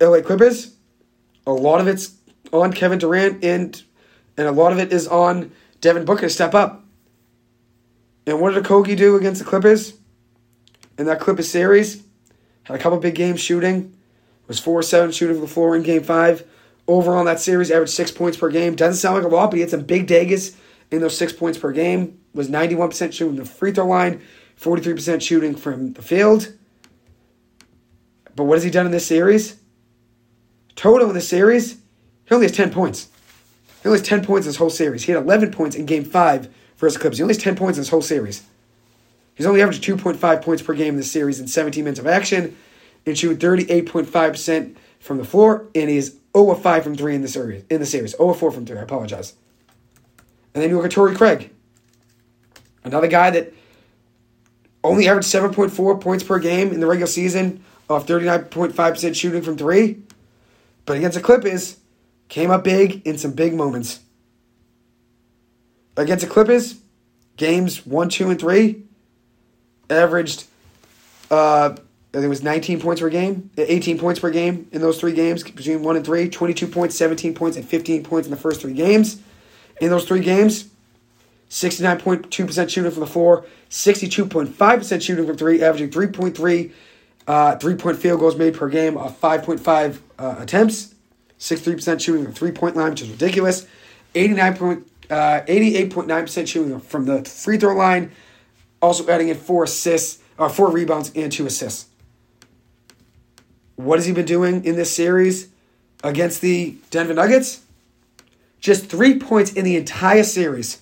LA Clippers. A lot of it's on Kevin Durant and and a lot of it is on Devin Booker to step up. And what did Kogi do against the Clippers? In that Clippers series, had a couple big games shooting. Was 4 7 shooting the floor in game five. Overall in that series, averaged six points per game. Doesn't sound like a lot, but he had some big daggers in those six points per game. Was 91% shooting the free throw line, 43% shooting from the field. But what has he done in this series? Total in this series, he only has 10 points. He only has 10 points in this whole series. He had 11 points in game five versus Clips. He only has 10 points in this whole series. He's only averaged 2.5 points per game in this series in 17 minutes of action and shooting 38.5% from the floor. And he is 0 5 from 3 in the series. In the series. 0 4 from 3. I apologize. And then you look at Torrey Craig. Another guy that only averaged 7.4 points per game in the regular season off 39.5% shooting from 3. But against the Clippers, Came up big in some big moments. Against the Clippers, games one, two, and three, averaged uh, I think it was 19 points per game, 18 points per game in those three games between one and three, 22 points, 17 points, and 15 points in the first three games. In those three games, 69.2% shooting from the floor, 62.5% shooting from three, averaging 3.3 uh, three point field goals made per game of 5.5 uh, attempts. 63% shooting from three point line, which is ridiculous. 89 point, uh, 88.9% shooting from the free throw line. Also adding in four assists, or uh, four rebounds and two assists. What has he been doing in this series against the Denver Nuggets? Just three points in the entire series.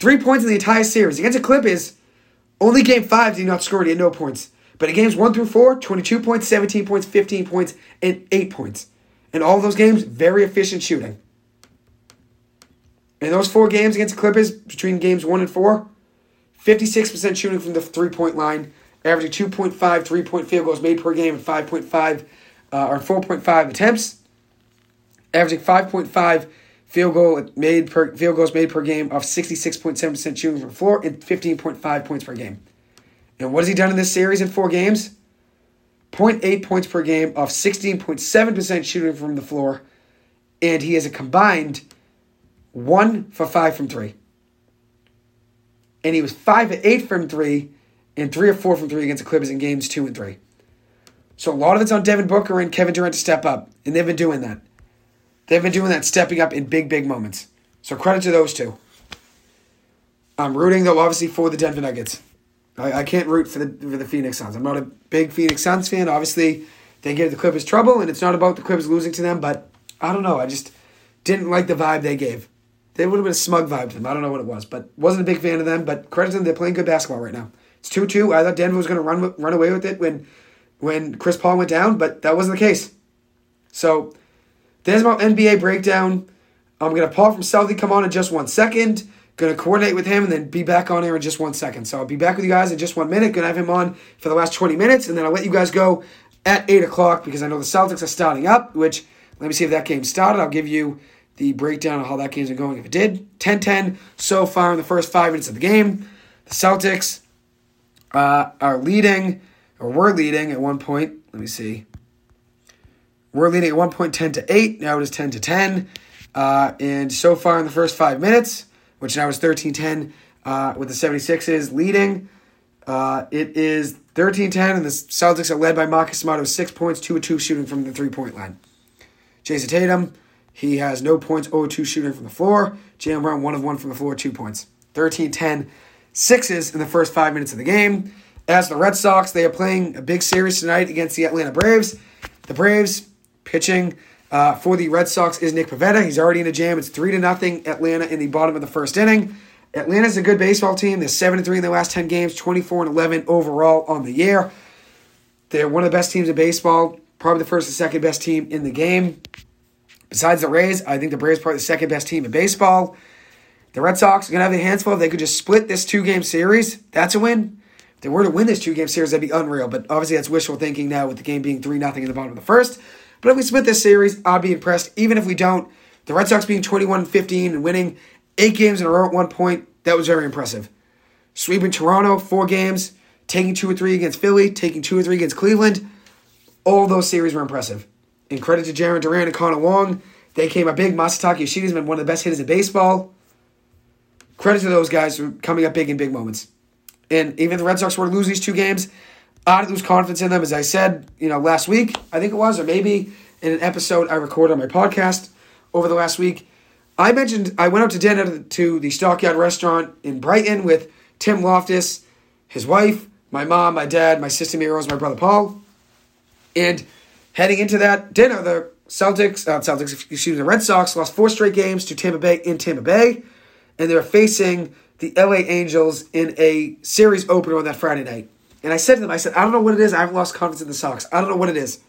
Three points in the entire series. Against the Clippers, only game five did not score, had no points. But in games one through four, 22 points, 17 points, 15 points, and 8 points. In all those games, very efficient shooting. In those four games against the Clippers, between games one and four, 56% shooting from the three point line, averaging 2.5 three point field goals made per game and 5.5 uh, or 4.5 attempts, averaging 5.5 field goal made per field goals made per game of 66.7% shooting from the floor and 15.5 points per game. And what has he done in this series in four games? 0.8 points per game off 16.7% shooting from the floor, and he has a combined one for five from three. And he was five for eight from three and three or four from three against the Clippers in games two and three. So a lot of it's on Devin Booker and Kevin Durant to step up, and they've been doing that. They've been doing that, stepping up in big, big moments. So credit to those two. I'm rooting though, obviously, for the Denver Nuggets. I, I can't root for the for the Phoenix Suns. I'm not a big Phoenix Suns fan. Obviously, they gave the Clippers trouble, and it's not about the Clippers losing to them. But I don't know. I just didn't like the vibe they gave. They would have been a smug vibe to them. I don't know what it was, but wasn't a big fan of them. But credit to them, they're playing good basketball right now. It's two two. I thought Denver was going to run run away with it when when Chris Paul went down, but that wasn't the case. So there's my NBA breakdown. I'm gonna Paul from Southie come on in just one second. Gonna coordinate with him and then be back on here in just one second. So I'll be back with you guys in just one minute. Gonna have him on for the last 20 minutes, and then I'll let you guys go at 8 o'clock because I know the Celtics are starting up, which let me see if that game started. I'll give you the breakdown of how that game's been going if it did. 10 10 so far in the first five minutes of the game. The Celtics uh, are leading, or were leading at one point. Let me see. We're leading at one point 10 to 8. Now it is 10 to 10. Uh, and so far in the first five minutes, which now is 13 10 uh, with the 76s leading. Uh, it is 13 10, and the Celtics are led by Marcus Smart with six points, 2 2 shooting from the three point line. Jayson Tatum, he has no points, 0 2 shooting from the floor. Jaylen Brown, 1 of 1 from the floor, 2 points. 13 10, sixes in the first five minutes of the game. As the Red Sox, they are playing a big series tonight against the Atlanta Braves. The Braves pitching uh, for the Red Sox is Nick Pivetta. He's already in a jam. It's three to nothing Atlanta in the bottom of the first inning. Atlanta's a good baseball team. They're seven three in their last ten games, twenty four and eleven overall on the year. They're one of the best teams in baseball, probably the first and second best team in the game. Besides the Rays, I think the Braves are probably the second best team in baseball. The Red Sox are gonna have their hands full. If they could just split this two game series, that's a win. If they were to win this two game series, that'd be unreal. But obviously, that's wishful thinking now with the game being three nothing in the bottom of the first. But if we split this series, I'll be impressed. Even if we don't, the Red Sox being 21 15 and winning eight games in a row at one point, that was very impressive. Sweeping Toronto, four games, taking two or three against Philly, taking two or three against Cleveland. All those series were impressive. And credit to Jarren Duran and Connor Wong. They came up big. Masataka Yoshida's been one of the best hitters in baseball. Credit to those guys for coming up big in big moments. And even if the Red Sox were to lose these two games, I lose confidence in them. As I said, you know, last week, I think it was, or maybe in an episode I recorded on my podcast over the last week, I mentioned I went out to dinner to the Stockyard restaurant in Brighton with Tim Loftus, his wife, my mom, my dad, my sister Mira my brother Paul. And heading into that dinner, the Celtics, uh, Celtics, excuse me, the Red Sox lost four straight games to Tampa Bay in Tampa Bay, and they're facing the LA Angels in a series opener on that Friday night. And I said to them, I said, I don't know what it is. I haven't lost confidence in the Sox. I don't know what it is.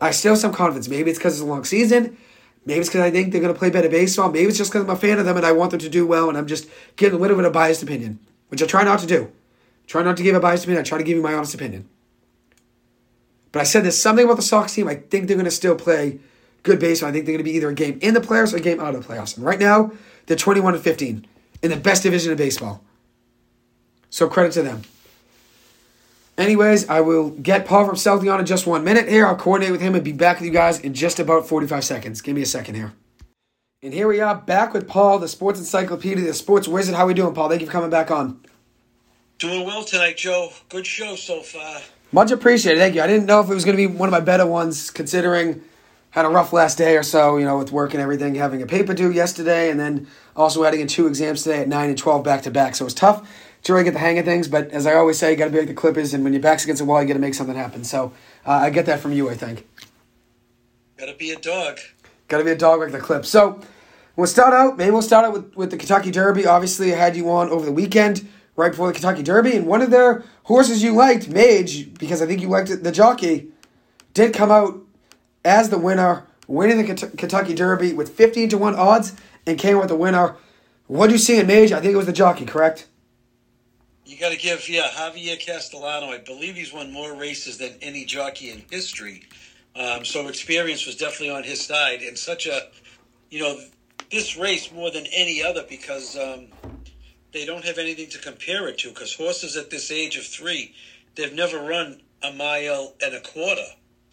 I still have some confidence. Maybe it's because it's a long season. Maybe it's because I think they're going to play better baseball. Maybe it's just because I'm a fan of them and I want them to do well and I'm just getting a little bit of a biased opinion, which I try not to do. Try not to give a biased opinion. I try to give you my honest opinion. But I said there's something about the Sox team. I think they're going to still play good baseball. I think they're going to be either a game in the playoffs or a game out of the playoffs. And right now, they're 21 and 15 in the best division of baseball. So credit to them. Anyways, I will get Paul from Southie on in just one minute here. I'll coordinate with him and be back with you guys in just about 45 seconds. Give me a second here. And here we are back with Paul, the sports encyclopedia, the sports wizard. How we doing, Paul? Thank you for coming back on. Doing well tonight, Joe. Good show so far. Much appreciated. Thank you. I didn't know if it was going to be one of my better ones, considering had a rough last day or so, you know, with work and everything, having a paper due yesterday, and then also adding in two exams today at 9 and 12 back to back. So it was tough to really get the hang of things. But as I always say, you got to be like the Clippers, and when your back's against the wall, you got to make something happen. So uh, I get that from you, I think. Got to be a dog. Got to be a dog like the Clips. So we'll start out. Maybe we'll start out with, with the Kentucky Derby. Obviously, I had you on over the weekend, right before the Kentucky Derby, and one of their horses you liked, Mage, because I think you liked it, the jockey, did come out as the winner winning the Kentucky Derby with 15 to 1 odds and came with the winner. What do you see in Mage? I think it was the jockey, correct? You got to give, yeah, Javier Castellano. I believe he's won more races than any jockey in history. Um, so experience was definitely on his side, and such a, you know, this race more than any other because um, they don't have anything to compare it to. Because horses at this age of three, they've never run a mile and a quarter.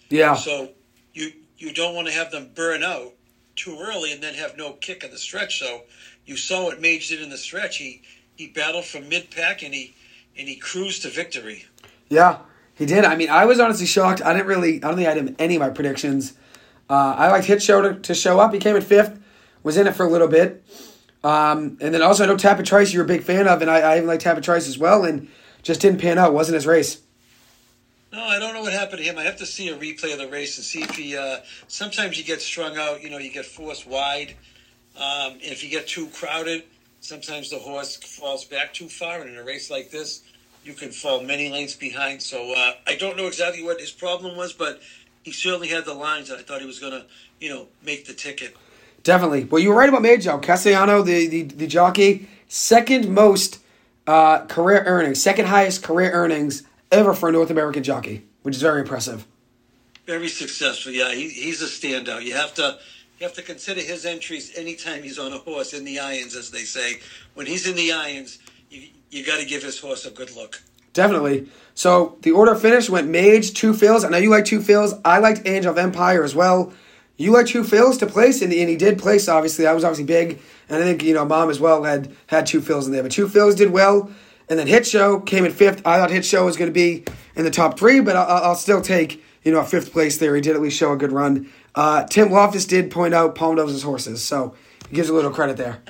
Yeah. So you you don't want to have them burn out too early and then have no kick in the stretch. So you saw what Mage did in the stretch. He he battled from mid pack and he and he cruised to victory. Yeah, he did. I mean, I was honestly shocked. I didn't really. I don't think I had any of my predictions. Uh, I liked Hit Show to, to show up. He came in fifth. Was in it for a little bit. Um, and then also, I know Tapit Trice you're a big fan of, and I, I even like Tapit Trice as well, and just didn't pan out. Wasn't his race. No, I don't know what happened to him. I have to see a replay of the race and see if he. Uh, sometimes you get strung out. You know, you get forced wide. Um, if you get too crowded, sometimes the horse falls back too far. And in a race like this, you can fall many lengths behind. So uh, I don't know exactly what his problem was, but he certainly had the lines that I thought he was going to, you know, make the ticket. Definitely. Well, you were right about Mage. Castellano, the, the, the jockey, second most uh, career earnings, second highest career earnings ever for a North American jockey, which is very impressive. Very successful. Yeah, he, he's a standout. You have to you have to consider his entries anytime he's on a horse in the irons, as they say. When he's in the irons, you you got to give his horse a good look. Definitely. So the order finish went Mage, Two Phil's. I know you like Two Phil's. I liked Angel of Empire as well. You like Two Phil's to place, and, and he did place. Obviously, I was obviously big, and I think you know Mom as well had had Two Phil's in there. But Two Phil's did well, and then Hit Show came in fifth. I thought Hit Show was going to be in the top three, but I'll, I'll still take you know a fifth place there. He did at least show a good run. Uh, Tim Loftus did point out Palm Noses horses, so he gives a little credit there.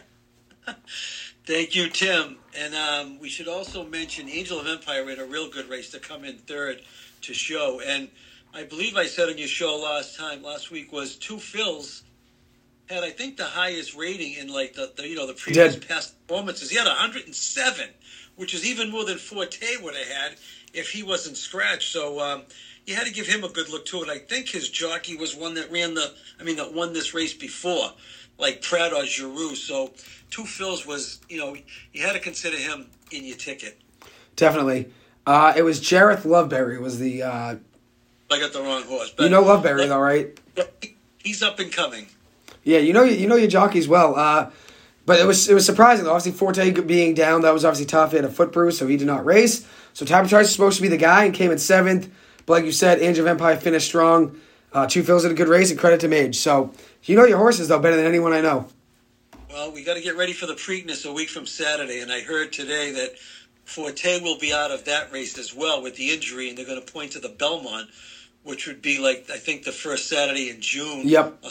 Thank you, Tim. And um, we should also mention Angel of Empire ran a real good race to come in third to show. And I believe I said on your show last time, last week, was Two Phil's had I think the highest rating in like the, the you know the previous past performances. He had 107, which is even more than Forte would have had if he wasn't scratched. So um, you had to give him a good look to it. I think his jockey was one that ran the, I mean, that won this race before, like Prat or Geroux. So Two Phil's was, you know, you had to consider him in your ticket. Definitely. Uh, it was Jareth Loveberry was the uh, I got the wrong horse. But you know Loveberry though, right? He's up and coming. Yeah, you know you know your jockeys well. Uh, but it was it was surprising. Obviously, Forte being down, that was obviously tough. He had a foot bruise, so he did not race. So Trice was supposed to be the guy and came in seventh. But like you said, Angel of Empire finished strong. Uh, Two Phil's did a good race, and credit to Mage. So you know your horses though better than anyone I know. Well, we got to get ready for the Preakness a week from Saturday, and I heard today that Forte will be out of that race as well with the injury, and they're going to point to the Belmont, which would be like I think the first Saturday in June. Yep.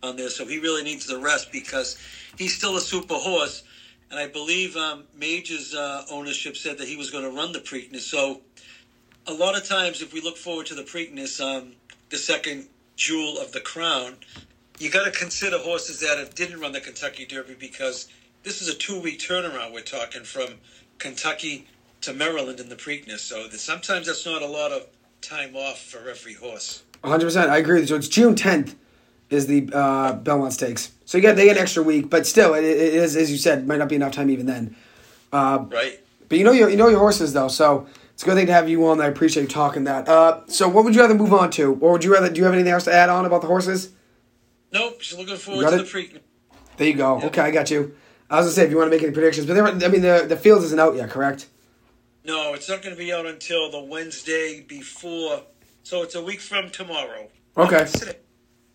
On there, so he really needs the rest because he's still a super horse, and I believe um, Mage's uh, ownership said that he was going to run the Preakness. So a lot of times, if we look forward to the Preakness, um, the second jewel of the crown, you got to consider horses that have, didn't run the Kentucky Derby because this is a two-week turnaround. We're talking from Kentucky to Maryland in the Preakness, so that sometimes that's not a lot of time off for every horse. 100. percent I agree with you. So it's June 10th is the uh, Belmont Stakes. So you get they get an extra week, but still, it, it is as you said, might not be enough time even then. Uh, Right. But you know your you know your horses though, so it's a good thing to have you on. I appreciate you talking that. Uh, so what would you rather move on to, or would you rather? Do you have anything else to add on about the horses? Nope. Just looking forward to it? the Preakness. There you go. Okay, I got you. I was gonna say if you want to make any predictions, but they were, I mean the the field isn't out yet, correct? No, it's not going to be out until the Wednesday before. So it's a week from tomorrow. Okay. Today.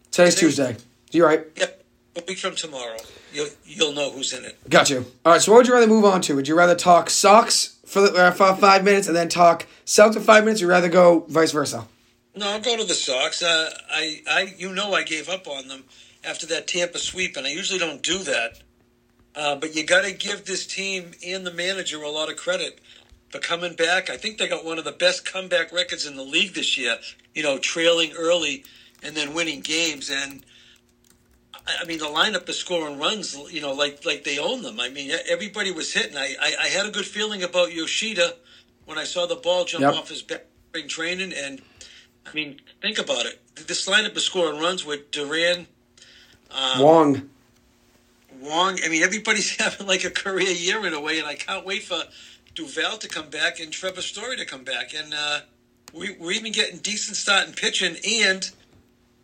Today's Today- Tuesday. You're right. Yep. A week from tomorrow. You'll, you'll know who's in it. Got you. All right. So what would you rather move on to? Would you rather talk socks for, uh, for five minutes and then talk Celtic for five minutes? Or you rather go vice versa? No, I'll go to the Sox. Uh, I, I, you know, I gave up on them after that Tampa sweep, and I usually don't do that. Uh, but you got to give this team and the manager a lot of credit for coming back. I think they got one of the best comeback records in the league this year. You know, trailing early and then winning games. And I mean, the lineup is scoring runs. You know, like like they own them. I mean, everybody was hitting. I I, I had a good feeling about Yoshida when I saw the ball jump Yep. off his back spring training and I mean, think about it. This lineup is scoring runs with Duran, um, Wong. Wong. I mean, everybody's having like a career year in a way, and I can't wait for Duvall to come back and Trevor Story to come back. And uh, we, we're even getting decent starting pitching, and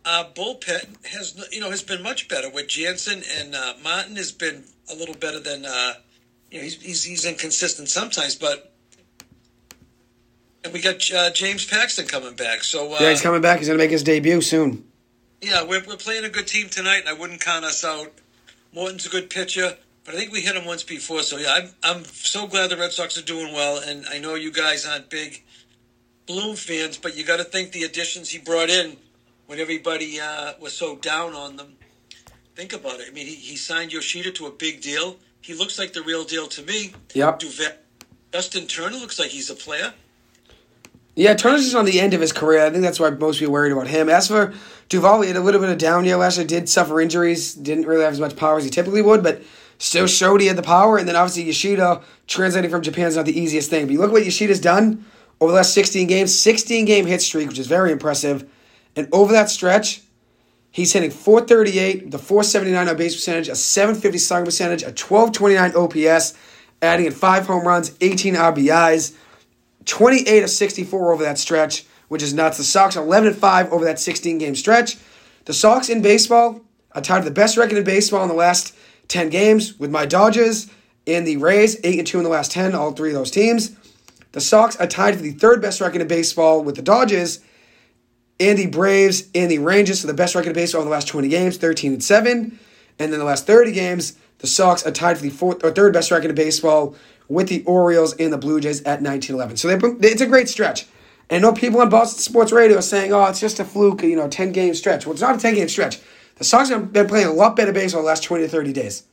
uh, bullpen has you know has been much better with Jansen and uh, Martin has been a little better than uh, you know he's, he's, he's inconsistent sometimes, but and we got uh, James Paxton coming back. So uh, yeah, he's coming back. He's gonna make his debut soon. Yeah, we're we're playing a good team tonight, and I wouldn't count us out. Morton's a good pitcher. But I think we hit him once before, so yeah, I'm, I'm so glad the Red Sox are doing well, and I know you guys aren't big Bloom fans, but you got to think the additions he brought in when everybody uh, was so down on them. Think about it. I mean, he, he signed Yoshida to a big deal. He looks like the real deal to me. Yep. Duvall, Justin Turner looks like he's a player. Yeah, Turner's just on the end of his career. I think that's why most people worried about him. As for Duvall, he had a little bit of down year last year. Did suffer injuries. Didn't really have as much power as he typically would, but still showed he had the power. And then obviously Yoshida translating from Japan is not the easiest thing. But you look what Yoshida's done over the last 16 games, 16 game hit streak, which is very impressive. And over that stretch, he's hitting 438, the 479 on base percentage, a 750 slugging percentage, a 1229 OPS, adding in five home runs, 18 RBIs, 28 of 64 over that stretch, which is nuts. The Sox 11 and 5 over that 16 game stretch. The Sox in baseball are tied for the best record in baseball in the last 10 games with my Dodgers and the Rays, 8 and 2 in the last 10, all three of those teams. The Sox are tied for the third best record in baseball with the Dodgers and the Braves and the Rangers for the best record in baseball in the last 20 games, 13 and 7. And then the last 30 games, the Sox are tied for the fourth or third best record in baseball with the Orioles and the Blue Jays at 19 11. So they, it's a great stretch. And I know people on Boston Sports Radio are saying, oh, it's just a fluke, you know, 10 game stretch. Well, it's not a 10 game stretch. The Sox have been playing a lot better baseball the last 20 to 30 days.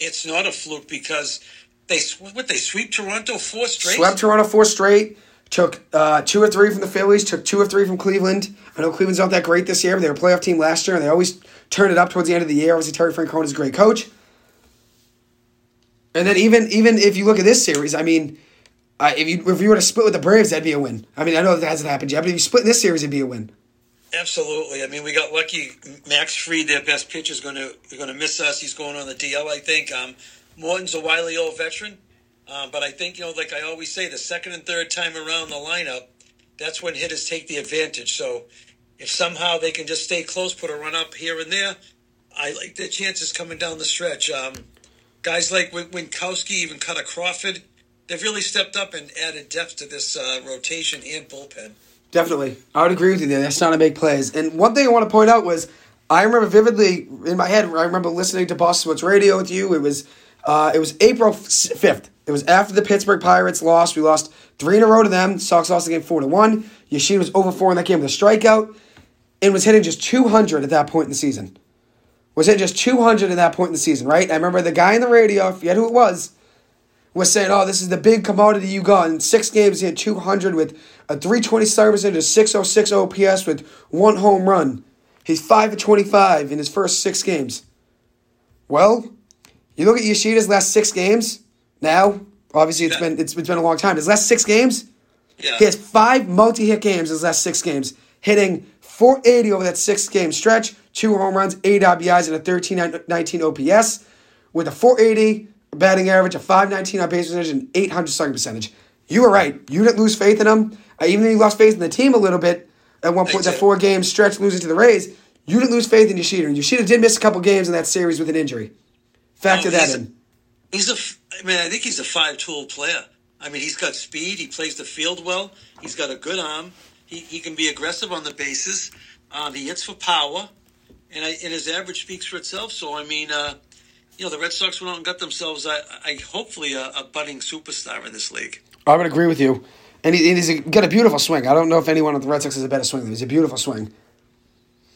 It's not a fluke because they what they sweep Toronto four straight. Swept Toronto four straight. Took uh, two or three from the Phillies. Took two or three from Cleveland. I know Cleveland's not that great this year, but they were a playoff team last year, and they always turn it up towards the end of the year. Obviously, Terry Francona is a great coach. And then even even if you look at this series, I mean, uh, if you if you were to split with the Braves, that'd be a win. I mean, I know that hasn't happened yet, but if you split in this series, it'd be a win. Absolutely. I mean, we got lucky. Max Fried, their best pitcher, is going to going to miss us. He's going on the DL, I think. Um, Morton's a wily old veteran. Um, but I think, you know, like I always say, the second and third time around the lineup, that's when hitters take the advantage. So if somehow they can just stay close, put a run up here and there, I like their chances coming down the stretch. Um, guys like Winckowski, even Kutter Crawford, they've really stepped up and added depth to this uh, rotation and bullpen. Definitely. I would agree with you there. They're starting to make plays. And one thing I want to point out was I remember vividly in my head, I remember listening to Boston Sports Radio with you. It was uh, it was April 5th. It was after the Pittsburgh Pirates lost. We lost three in a row to them. Sox lost game four to one. Yoshida was over four in that game with a strikeout, and was hitting just 200 at that point in the season. Was hitting just 200 at that point in the season, right? I remember the guy in the radio, I forget who it was, was saying, "Oh, this is the big commodity you got." In six games, he had 200 with a 320 star percentage, a 606 OPS with one home run. He's five of 25 in his first six games. Well, you look at Yoshida's last six games now. Obviously, it's yeah. been it's, it's been a long time. His last six games, yeah. he has five multi-hit games. His last six games, hitting 480 over that six-game stretch, two home runs, eight RBIs, and a 1319 OPS, with a 480 batting average, a 519 on base percentage, and 800 slugging percentage. You were right. You didn't lose faith in him. Uh, even though you lost faith in the team a little bit at one point, that four-game stretch losing to the Rays, you didn't lose faith in Yoshida. And Yoshida did miss a couple games in that series with an injury. Factor oh, that in. He's a, I mean, I think he's a five-tool player. I mean, he's got speed. He plays the field well. He's got a good arm. He, he can be aggressive on the bases. Um, he hits for power, and, I, and his average speaks for itself. So, I mean, uh, you know, the Red Sox went out and got themselves, I, I hopefully, a, a, budding superstar in this league. I would agree with you. And, he, and he's got a beautiful swing. I don't know if anyone at the Red Sox has a better swing. He's a beautiful swing.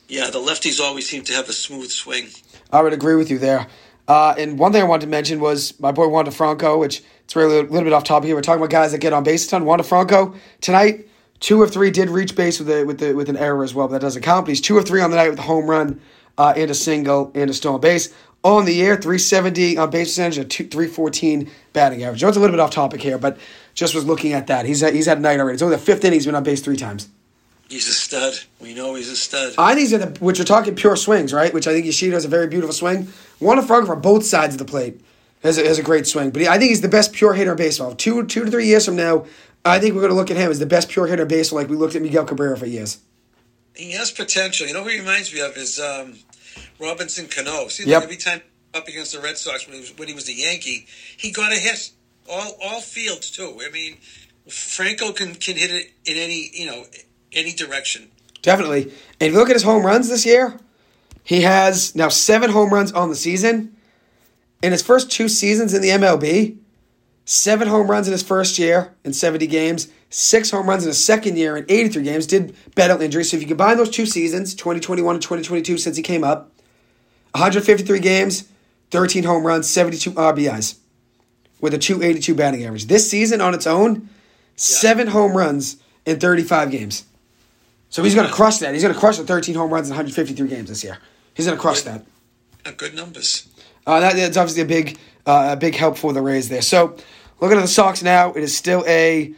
Yeah, the lefties always seem to have a smooth swing. I would agree with you there. Uh, and one thing I wanted to mention was my boy Wander Franco, which it's really a little bit off topic here. We're talking about guys that get on base a ton. Wander Franco tonight, two of three did reach base with a, with the, with an error as well, but that doesn't count. But he's two of three on the night with a home run uh, and a single and a stolen base. On the air, 370 on base percentage, a two, 314 batting average. it's a little bit off topic here, but just was looking at that. He's he's had a night already. It's only the fifth inning he's been on base three times. He's a stud. We know he's a stud. I think he's the, which you're talking pure swings, right? Which I think Yoshida has a very beautiful swing. Wander Franco from both sides of the plate has a, has a great swing. But he, I think he's the best pure hitter in baseball. Two two to three years from now, I think we're going to look at him as the best pure hitter in baseball, like we looked at Miguel Cabrera for years. He has potential. You know who he reminds me of is um, Robinson Cano. See, Yep. like every time up against the Red Sox when he was when he was the Yankee, he got a hit. All all fields too. I mean, Franco can can hit it in any you know any direction. Definitely. And if you look at his home runs this year, he has now seven home runs on the season. In his first two seasons in the MLB, seven home runs in his first year in 70 games, six home runs in his second year in 83 games, did battle injuries. So if you combine those two seasons, 2021 and 2022, since he came up, 153 games, 13 home runs, 72 RBIs with a 282 batting average. This season on its own, seven home runs in 35 games. So he's going to crush that. He's going to crush the 13 home runs in 153 games this year. He's going to crush that. Uh, good numbers. Uh, that, that's obviously a big, uh, a big help for the Rays there. So, looking at the Sox now, it is still a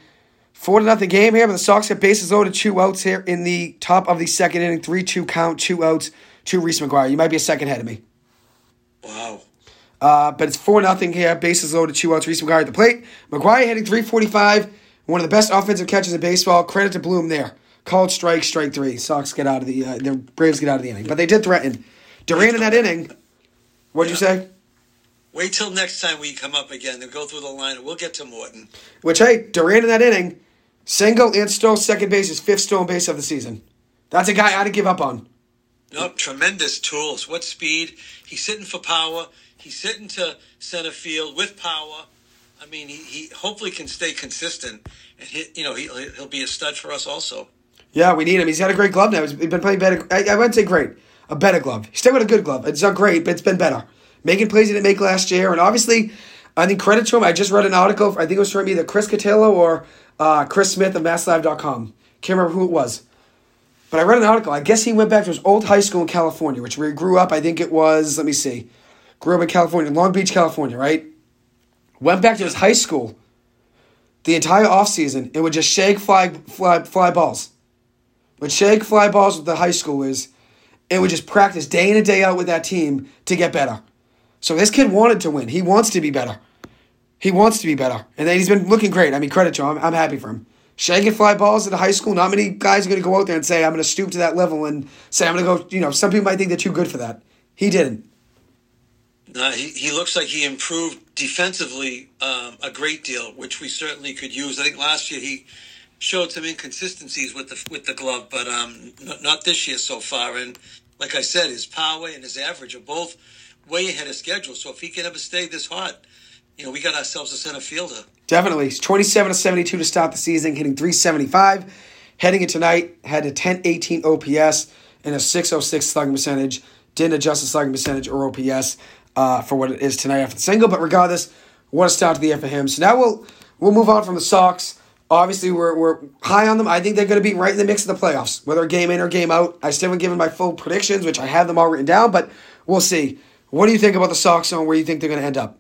four to nothing game here, but the Sox have bases loaded, two outs here in the top of the second inning, three two count, two outs, two Reese McGuire. You might be a second ahead of me, Wow. uh, but it's four nothing here. Bases loaded, two outs, Reese McGuire at the plate. McGuire hitting three forty five, one of the best offensive catches in baseball. Credit to Bloom there. Called strike, strike three. Sox get out of the, uh, the Braves get out of the inning, but they did threaten. Duran in that inning. What'd you say? Wait till next time we come up again. They'll go through the line. And we'll get to Morton. Which, hey, Duran in that inning, single and stole second base, his fifth stolen base of the season. That's a guy I'd give up on. No, tremendous tools. What speed? He's sitting for power. He's sitting to center field with power. I mean, he, he hopefully can stay consistent, and he, you know he, he'll be a stud for us also. Yeah, we need him. He's got a great glove now. He's been playing better. I, I wouldn't say great, a better glove. He's still got a good glove. It's not great, but it's been better. Making plays he didn't make last year, and obviously, I think credit to him. I just read an article. I think it was from either Chris Cotillo or uh, Chris Smith of MassLive.com. Can't remember who it was. But I read an article. I guess he went back to his old high school in California, which where he grew up. I think it was, let me see, grew up in California, Long Beach, California, right? Went back to his high school the entire offseason and would just shag fly, fly, fly balls. Would shag fly balls with the high school is, and would just practice day in and day out with that team to get better. So this kid wanted to win. He wants to be better. He wants to be better. And he's been looking great. I mean, credit to him. I'm, I'm happy for him. Shagging fly balls at the high school, not many guys are going to go out there and say, I'm going to stoop to that level and say, I'm going to go, you know, some people might think they're too good for that. He didn't. Uh, he, he looks like he improved defensively um, a great deal, which we certainly could use. I think last year he showed some inconsistencies with the with the glove, but um, not, not this year so far. And like I said, his power and his average are both way ahead of schedule. So if he can ever stay this hot, you know, we got ourselves a center fielder. Definitely. He's 27 to 72 to start the season, hitting 375. Heading in tonight, had a 1018 OPS and a 606 slugging percentage. Didn't adjust the slugging percentage or OPS uh, for what it is tonight after the single, but regardless, what a start to the year for him. So now we'll we'll move on from the Sox. Obviously, we're, we're high on them. I think they're going to be right in the mix of the playoffs, whether game in or game out. I still haven't given my full predictions, which I have them all written down, but we'll see. What do you think about the Sox and where you think they're going to end up?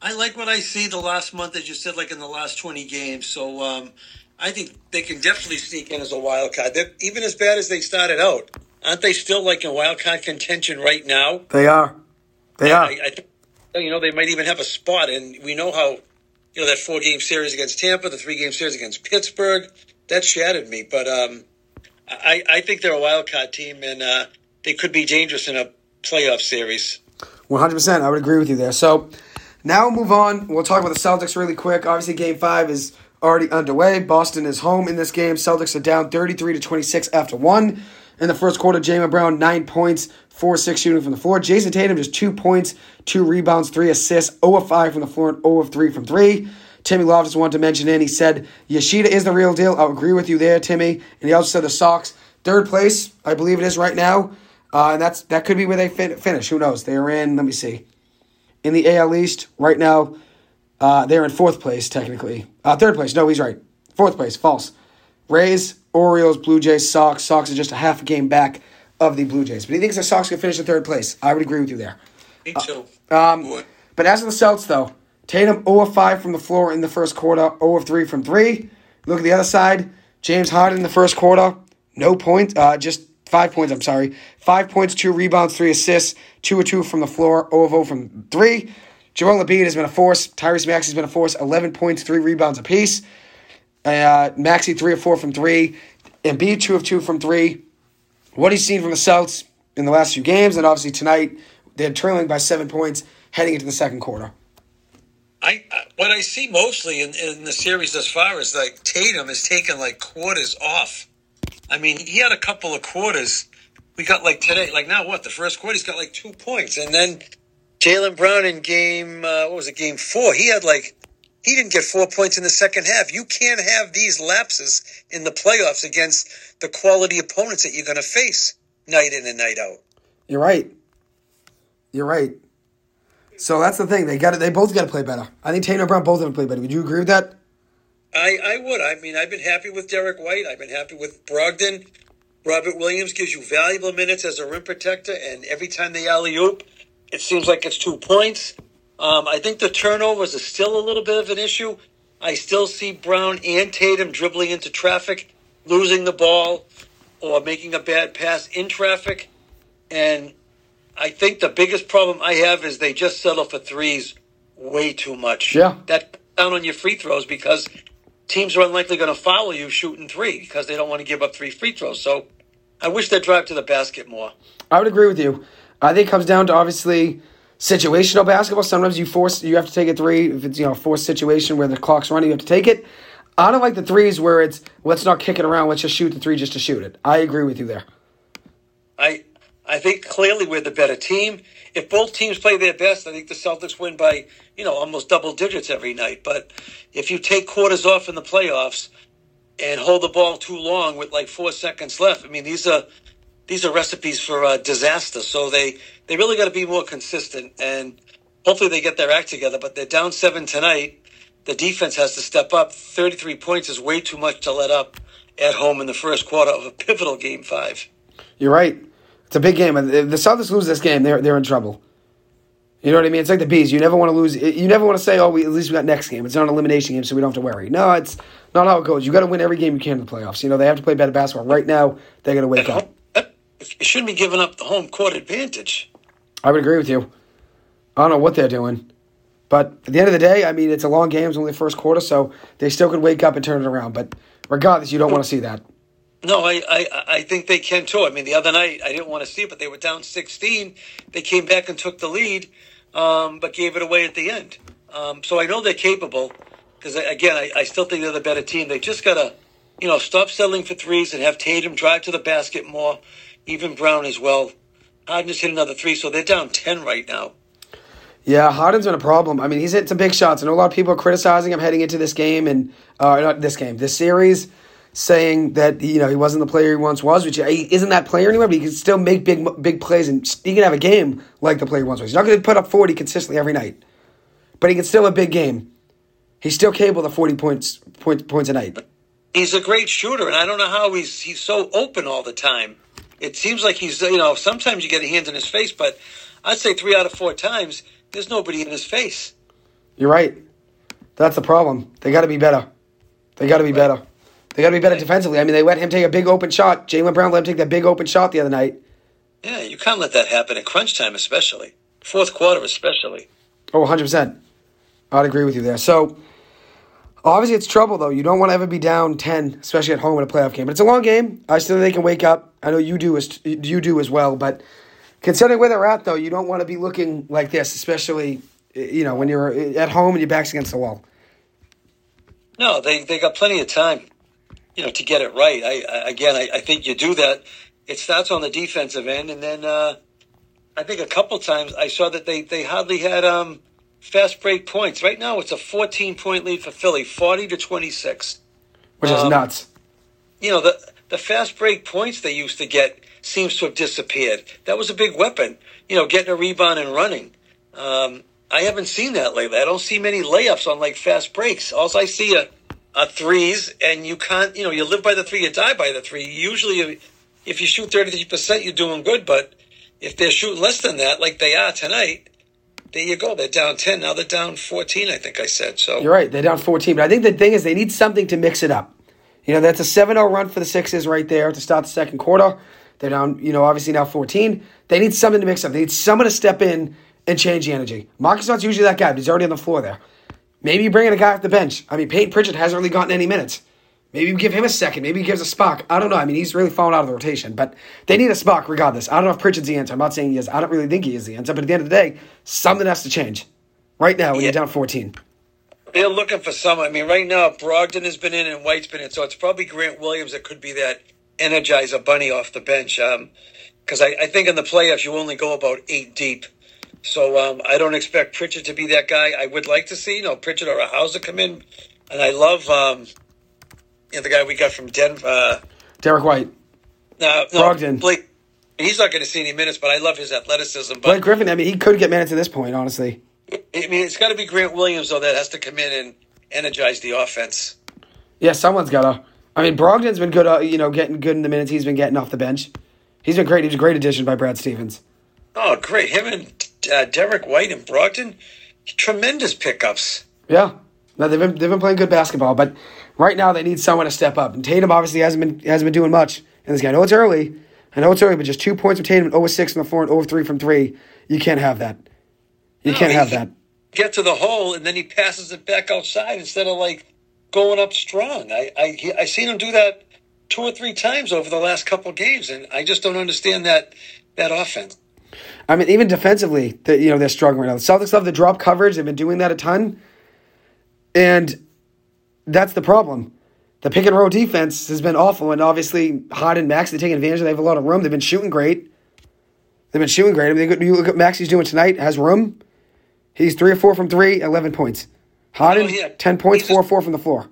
I like what I see the last month, as you said, like in the last 20 games. So um, I think they can definitely sneak in as a wild card. They're, even as bad as they started out, aren't they still like in wild card contention right now? They are. They are. I, I you know, they might even have a spot. And we know how, you know, that four game series against Tampa, the three game series against Pittsburgh, that shattered me. But um, I, I think they're a wild card team and uh, they could be dangerous in a playoff series. 100%. I would agree with you there. So now we'll move on. We'll talk about the Celtics really quick. Obviously, game five is already underway. Boston is home in this game. Celtics are down 33 to 26 after one. In the first quarter, Jaylen Brown, nine points, 4 6 shooting from the floor. Jayson Tatum, just two points, two rebounds, three assists, 0 of 5 from the floor, and 0 of 3 from three. Timmy Loftus wanted to mention in. He said, Yoshida is the real deal. I'll agree with you there, Timmy. And he also said the Sox, third place, I believe it is right now. Uh, and that's that could be where they fin- finish. Who knows? They are in, let me see. In the AL East, right now, uh, they're in fourth place, technically. Uh, third place. No, he's right. Fourth place. False. Rays, Orioles, Blue Jays, Sox. Sox are just a half a game back of the Blue Jays. But he thinks the Sox can finish in third place. I would agree with you there. Me too. Um, but as for the Celts, though, Tatum 0 of 5 from the floor in the first quarter, 0 of 3 from 3. Look at the other side. James Harden in the first quarter, no points, uh, just five points. I'm sorry, five points, two rebounds, three assists, two or two from the floor, over from three. Joel Embiid has been a force. Tyrese Maxey has been a force. Eleven points, three rebounds apiece. Uh, Maxey three of four from three. Embiid two of two from three. What he's seen from the Celtics in the last few games, and obviously tonight they're trailing by seven points heading into the second quarter. I, what I see mostly in, in the series thus far is like Tatum has taken like quarters off. I mean, he had a couple of quarters. We got like today, like now what? The first quarter, he's got like two points, and then Jaylen Brown in game uh, what was it? Game four, he had like he didn't get four points in the second half. You can't have these lapses in the playoffs against the quality opponents that you're going to face night in and night out. You're right. You're right. So that's the thing. They got They both got to play better. I think Tatum and Brown both have to play better. Would you agree with that? I, I would. I mean, I've been happy with Derrick White. I've been happy with Brogdon. Robert Williams gives you valuable minutes as a rim protector, and every time they alley oop, it seems like it's two points. Um, I think the turnovers are still a little bit of an issue. I still see Brown and Tatum dribbling into traffic, losing the ball, or making a bad pass in traffic. And I think the biggest problem I have is they just settle for threes way too much. Yeah. That down on your free throws because teams are unlikely going to follow you shooting three because they don't want to give up three free throws. So I wish they'd drive to the basket more. I would agree with you. I think it comes down to obviously situational basketball. Sometimes you force you have to take a three if it's you know a forced situation where the clock's running, you have to take it. I don't like the threes where it's let's not kick it around, let's just shoot the three just to shoot it. I agree with you there. I I think clearly we're the better team. If both teams play their best, I think the Celtics win by you know almost double digits every night. But if you take quarters off in the playoffs and hold the ball too long with like four seconds left, I mean these are these are recipes for uh, disaster. So they they really got to be more consistent, and hopefully they get their act together. But they're down seven tonight. The defense has to step up. Thirty three points is way too much to let up at home in the first quarter of a pivotal game five. You're right. It's a big game. If the Celtics lose this game, they're they're in trouble. You know what I mean? It's like the bees. You never want to lose. You never want to say, "Oh, we, at least we got next game." It's not an elimination game, so we don't have to worry. No, it's not how it goes. You got to win every game you can in the playoffs. You know they have to play better basketball. Right now, they got to wake up. You shouldn't be giving up the home court advantage. I would agree with you. I don't know what they're doing, but at the end of the day, I mean, it's a long game. It's only the first quarter, so they still could wake up and turn it around. But regardless, you don't want to see that. No, I, I, I think they can too. I mean, the other night I didn't want to see it, but they were down 16. They came back and took the lead, um, but gave it away at the end. Um, so I know they're capable because, again, I, I still think they're the better team. They just got to, you know, stop settling for threes and have Tatum drive to the basket more, even Brown as well. Harden just hit another three, so they're down 10 right now. Yeah, Harden's been a problem. I mean, he's hit some big shots. I know a lot of people are criticizing him heading into this game and, uh, not this game, this series saying that you know he wasn't the player he once was, which he isn't that player anymore. But he can still make big big plays and he can have a game like the player he once was. He's not going to put up forty consistently every night, but he can still have a big game. He's still capable of forty points points points a night. He's a great shooter, and I don't know how he's he's so open all the time. It seems like he's you know sometimes you get a hand in his face, but I'd say three out of four times there's nobody in his face. You're right. That's the problem. They got to be better. They got to be better. They got to be better defensively. I mean, they let him take a big open shot. Jaylen Brown let him take that big open shot the other night. Yeah, you can't let that happen in crunch time, especially fourth quarter, especially. Oh, 100 percent. I'd agree with you there. So obviously, it's trouble though. You don't want to ever be down 10, especially at home in a playoff game. But it's a long game. I still think they can wake up. I know you do as you do as well. But considering where they're at, though, you don't want to be looking like this, especially you know when you're at home and your back's against the wall. No, they they got plenty of time you know, to get it right. I, I again, I, I, think you do that. It starts on the defensive end, and then uh, I think a couple times I saw that they they hardly had um, fast break points. Right now, it's a 14 point lead for Philly, 40 to 26, which is um, nuts. You know the the fast break points they used to get seems to have disappeared. That was a big weapon. You know, getting a rebound and running. Um, I haven't seen that lately. I don't see many layups on like fast breaks. Also, I see a, uh, threes, and you can't, you know, you live by the three, you die by the three. Usually, if you shoot 33%, you're doing good, but if they're shooting less than that, like they are tonight, there you go. They're down 10. Now they're down 14, I think I said. So You're right. They're down 14. But I think the thing is they need something to mix it up. You know, that's a 7 0 run for the Sixers right there to start the second quarter. They're down, you know, obviously now 14. They need something to mix up. They need someone to step in and change the energy. Marcus Smart's usually that guy, but he's already on the floor there. Maybe you bring in a guy off the bench. I mean, Payton Pritchard hasn't really gotten any minutes. Maybe give him a second. Maybe he gives a Spock. I don't know. I mean, he's really fallen out of the rotation, but they need a Spock regardless. I don't know if Pritchard's the answer. I'm not saying he is. I don't really think he is the answer, but at the end of the day, something has to change. Right now, when yeah. you're down 14. They're looking for someone. I mean, right now, Brogdon has been in and White's been in, so it's probably Grant Williams that could be that energizer bunny off the bench. Because um, I, I, think in the playoffs, you only go about eight deep. So um, I don't expect Pritchard to be that guy. I would like to see, you know, Pritchard or a Hauser come in. And I love um, you know, the guy we got from Denver. Uh, Derrick White. No, no Brogdon. Blake. He's not going to see any minutes, but I love his athleticism. But, Blake Griffin, I mean, he could get minutes at this point, honestly. I mean, it's got to be Grant Williams, though, that has to come in and energize the offense. Yeah, someone's got to. I mean, Brogdon's been good, uh, you know, getting good in the minutes he's been getting off the bench. He's been great. He's a great addition by Brad Stevens. Oh, great. Him and uh, Derrick White and Brogdon, tremendous pickups. Yeah. No, they've been, they've been playing good basketball, but right now they need someone to step up. And Tatum obviously hasn't been hasn't been doing much in this game. I know it's early. I know it's early, but just two points from Tatum, over 6 from the floor, and over 3 from 3. You can't have that. You no, can't have that. Get to the hole, and then he passes it back outside instead of, like, going up strong. I, I, I seen him do that two or three times over the last couple games, and I just don't understand that that offense. I mean, even defensively, the, you know, they're struggling right now. The Celtics love the drop coverage. They've been doing that a ton. And that's the problem. The pick and roll defense has been awful, and obviously Harden and Max, they're taking advantage. They have a lot of room. They've been shooting great. They've been shooting great. I mean, you look at Max, he's doing tonight, has room. He's 3 or 4 from 3, 11 points. Harden, oh, yeah. 10 points, 4 or 4 from the floor.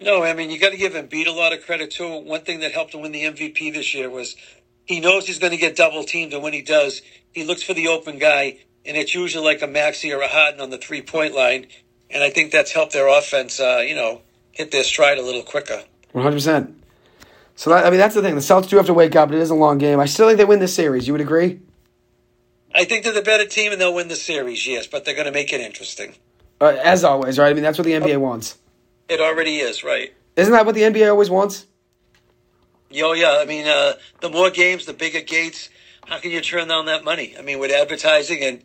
No, I mean, you got to give him Embiid a lot of credit, too. One thing that helped him win the MVP this year was he knows he's going to get double teamed, and when he does, he looks for the open guy, and it's usually like a Maxey or a Harden on the three point line. And I think that's helped their offense, uh, you know, hit their stride a little quicker. One hundred percent. So that, I mean, that's the thing. The Celtics do have to wake up. It is a long game. I still think they win this series. You would agree? I think they're the better team, and they'll win the series. Yes, but they're going to make it interesting. Uh, as always, right? I mean, that's what the NBA wants. It already is, right? Isn't that what the NBA always wants? Yo, yeah. I mean, uh, the more games, the bigger gates. How can you turn down that money? I mean, with advertising and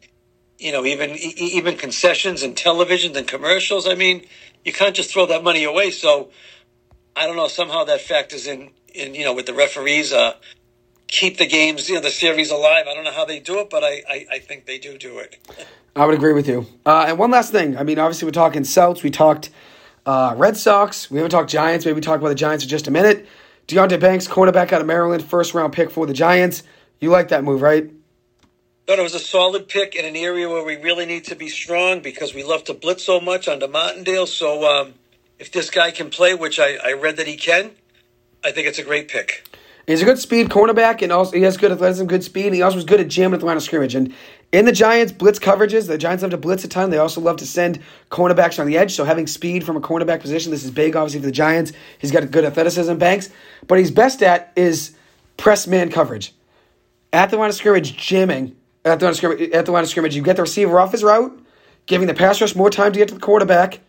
you know, even even concessions and televisions and commercials. I mean, you can't just throw that money away. So I don't know. Somehow that factors in, in you know, with the referees, uh, keep the games, you know, the series alive. I don't know how they do it, but I, I, I think they do do it. I would agree with you. Uh, and one last thing. I mean, obviously, we're talking Celts. We talked uh, Red Sox. We haven't talked Giants. Maybe we talk about the Giants in just a minute. Deonte Banks, cornerback out of Maryland, first round pick for the Giants. You like that move, right? Thought it was a solid pick in an area where we really need to be strong because we love to blitz so much under Martindale. So um, if this guy can play, which I, I read that he can, I think it's a great pick. He's a good speed cornerback, and also he has good athleticism, good speed. He also was good at jamming at the line of scrimmage. And in the Giants' blitz coverages, the Giants love to blitz a ton. They also love to send cornerbacks on the edge. So having speed from a cornerback position, this is big, obviously, for the Giants. He's got a good athleticism, Banks. But he's best at is press man coverage. At the line of scrimmage, jamming at the line of scrimmage, at the line of scrimmage. You get the receiver off his route, giving the pass rush more time to get to the quarterback,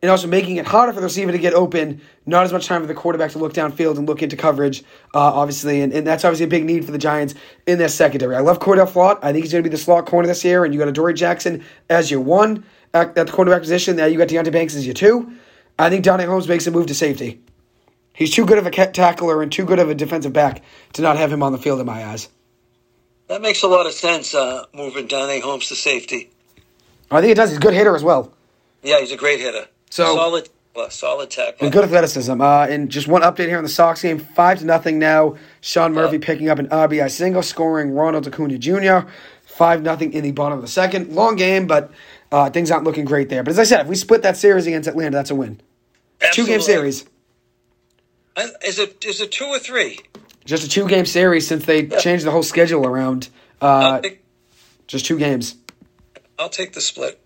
and also making it harder for the receiver to get open. Not as much time for the quarterback to look downfield and look into coverage, uh, obviously, and, and that's obviously a big need for the Giants in their secondary. I love Cor'Dale Flott. I think he's going to be the slot corner this year, and you got Adoree Jackson as your one at, at the quarterback position. Now you got Deonte Banks as your two. I think Donnie Holmes makes a move to safety. He's too good of a tackler and too good of a defensive back to not have him on the field in my eyes. That makes a lot of sense, uh, moving Darnay Holmes to safety. I think it does. He's a good hitter as well. Yeah, he's a great hitter. So solid, uh, solid tackle. And good athleticism. Uh, and just one update here on the Sox game: five to nothing now. Sean Murphy yeah. picking up an RBI single, scoring Ronald Acuna Jr. Five nothing in the bottom of the second. Long game, but uh, things aren't looking great there. But as I said, if we split that series against Atlanta, that's a win. Two game series. Is it is it two or three? Just a two game series since they yeah. changed the whole schedule around. Uh, take, just two games. I'll take the split.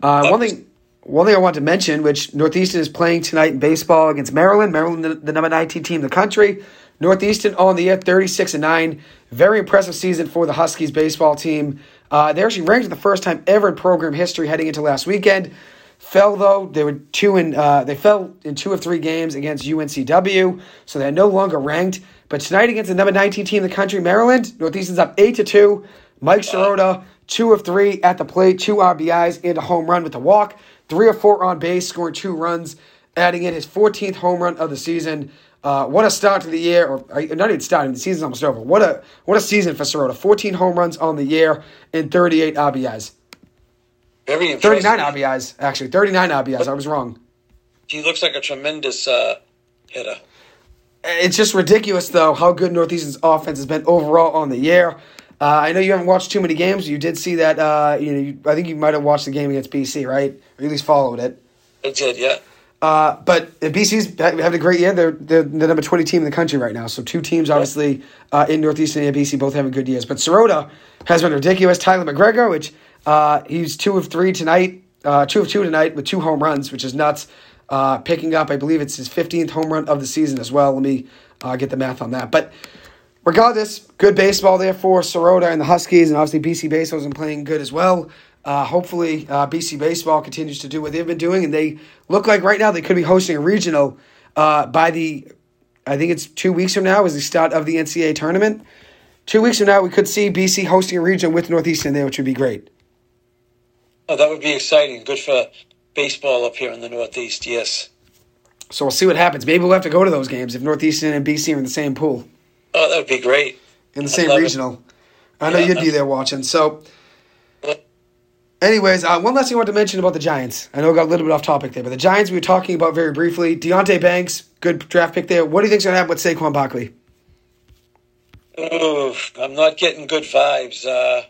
Uh, one thing. One thing I want to mention, which Northeastern is playing tonight in baseball against Maryland. Maryland, the, the number 19 team in the country. Northeastern on the year, 36 and 9. Very impressive season for the Huskies baseball team. Uh, they're actually ranked for the first time ever in program history heading into last weekend. Fell though. They were two in. Uh, they fell in two of three games against UNCW, so they're no longer ranked. But tonight against the number 19 team in the country, Maryland, Northeastern's up eight to two. Mike Sirota, two of three at the plate, two RBIs and a home run with a walk, three or four on base, scoring two runs, adding in his 14th home run of the season. Uh, what a start to the year, or uh, not even starting, the season's almost over. What a what a season for Sirota. 14 home runs on the year and 38 RBIs. Very impressive. 39 RBIs, actually. 39 RBIs. I was wrong. He looks like a tremendous uh, hitter. It's just ridiculous, though, how good Northeastern's offense has been overall on the year. Uh, I know you haven't watched too many games. You did see that. Uh, you know, you, I think you might have watched the game against BC, right? Or at least followed it. I did, yeah. Uh, but BC's having a great year. They're, they're the number 20 team in the country right now. So two teams, obviously, uh, in Northeastern and BC, both having good years. But Sirota has been ridiculous. Tyler MacGregor, which uh, he's two of three tonight, uh, two of two tonight with two home runs, which is nuts. Uh, picking up, I believe it's his 15th home run of the season as well. Let me uh, get the math on that. But regardless, good baseball there for Sirota and the Huskies, and obviously BC Baseball's been playing good as well. Uh, hopefully, uh, BC Baseball continues to do what they've been doing, and they look like right now they could be hosting a regional uh, by the, I think it's two weeks from now is the start of the NCAA tournament. Two weeks from now, we could see BC hosting a regional with Northeastern there, which would be great. Oh, that would be exciting. Good for baseball up here in the Northeast, yes. So we'll see what happens. Maybe we'll have to go to those games if Northeastern and BC are in the same pool. Oh, that would be great. In the same regional. It. I know yeah, you'd be there watching. So, anyways, uh, one last thing I want to mention about the Giants. I know I got a little bit off topic there, but the Giants we were talking about very briefly. Deonte Banks, good draft pick there. What do you think's going to happen with Saquon Barkley? Oh, I'm not getting good vibes. Uh,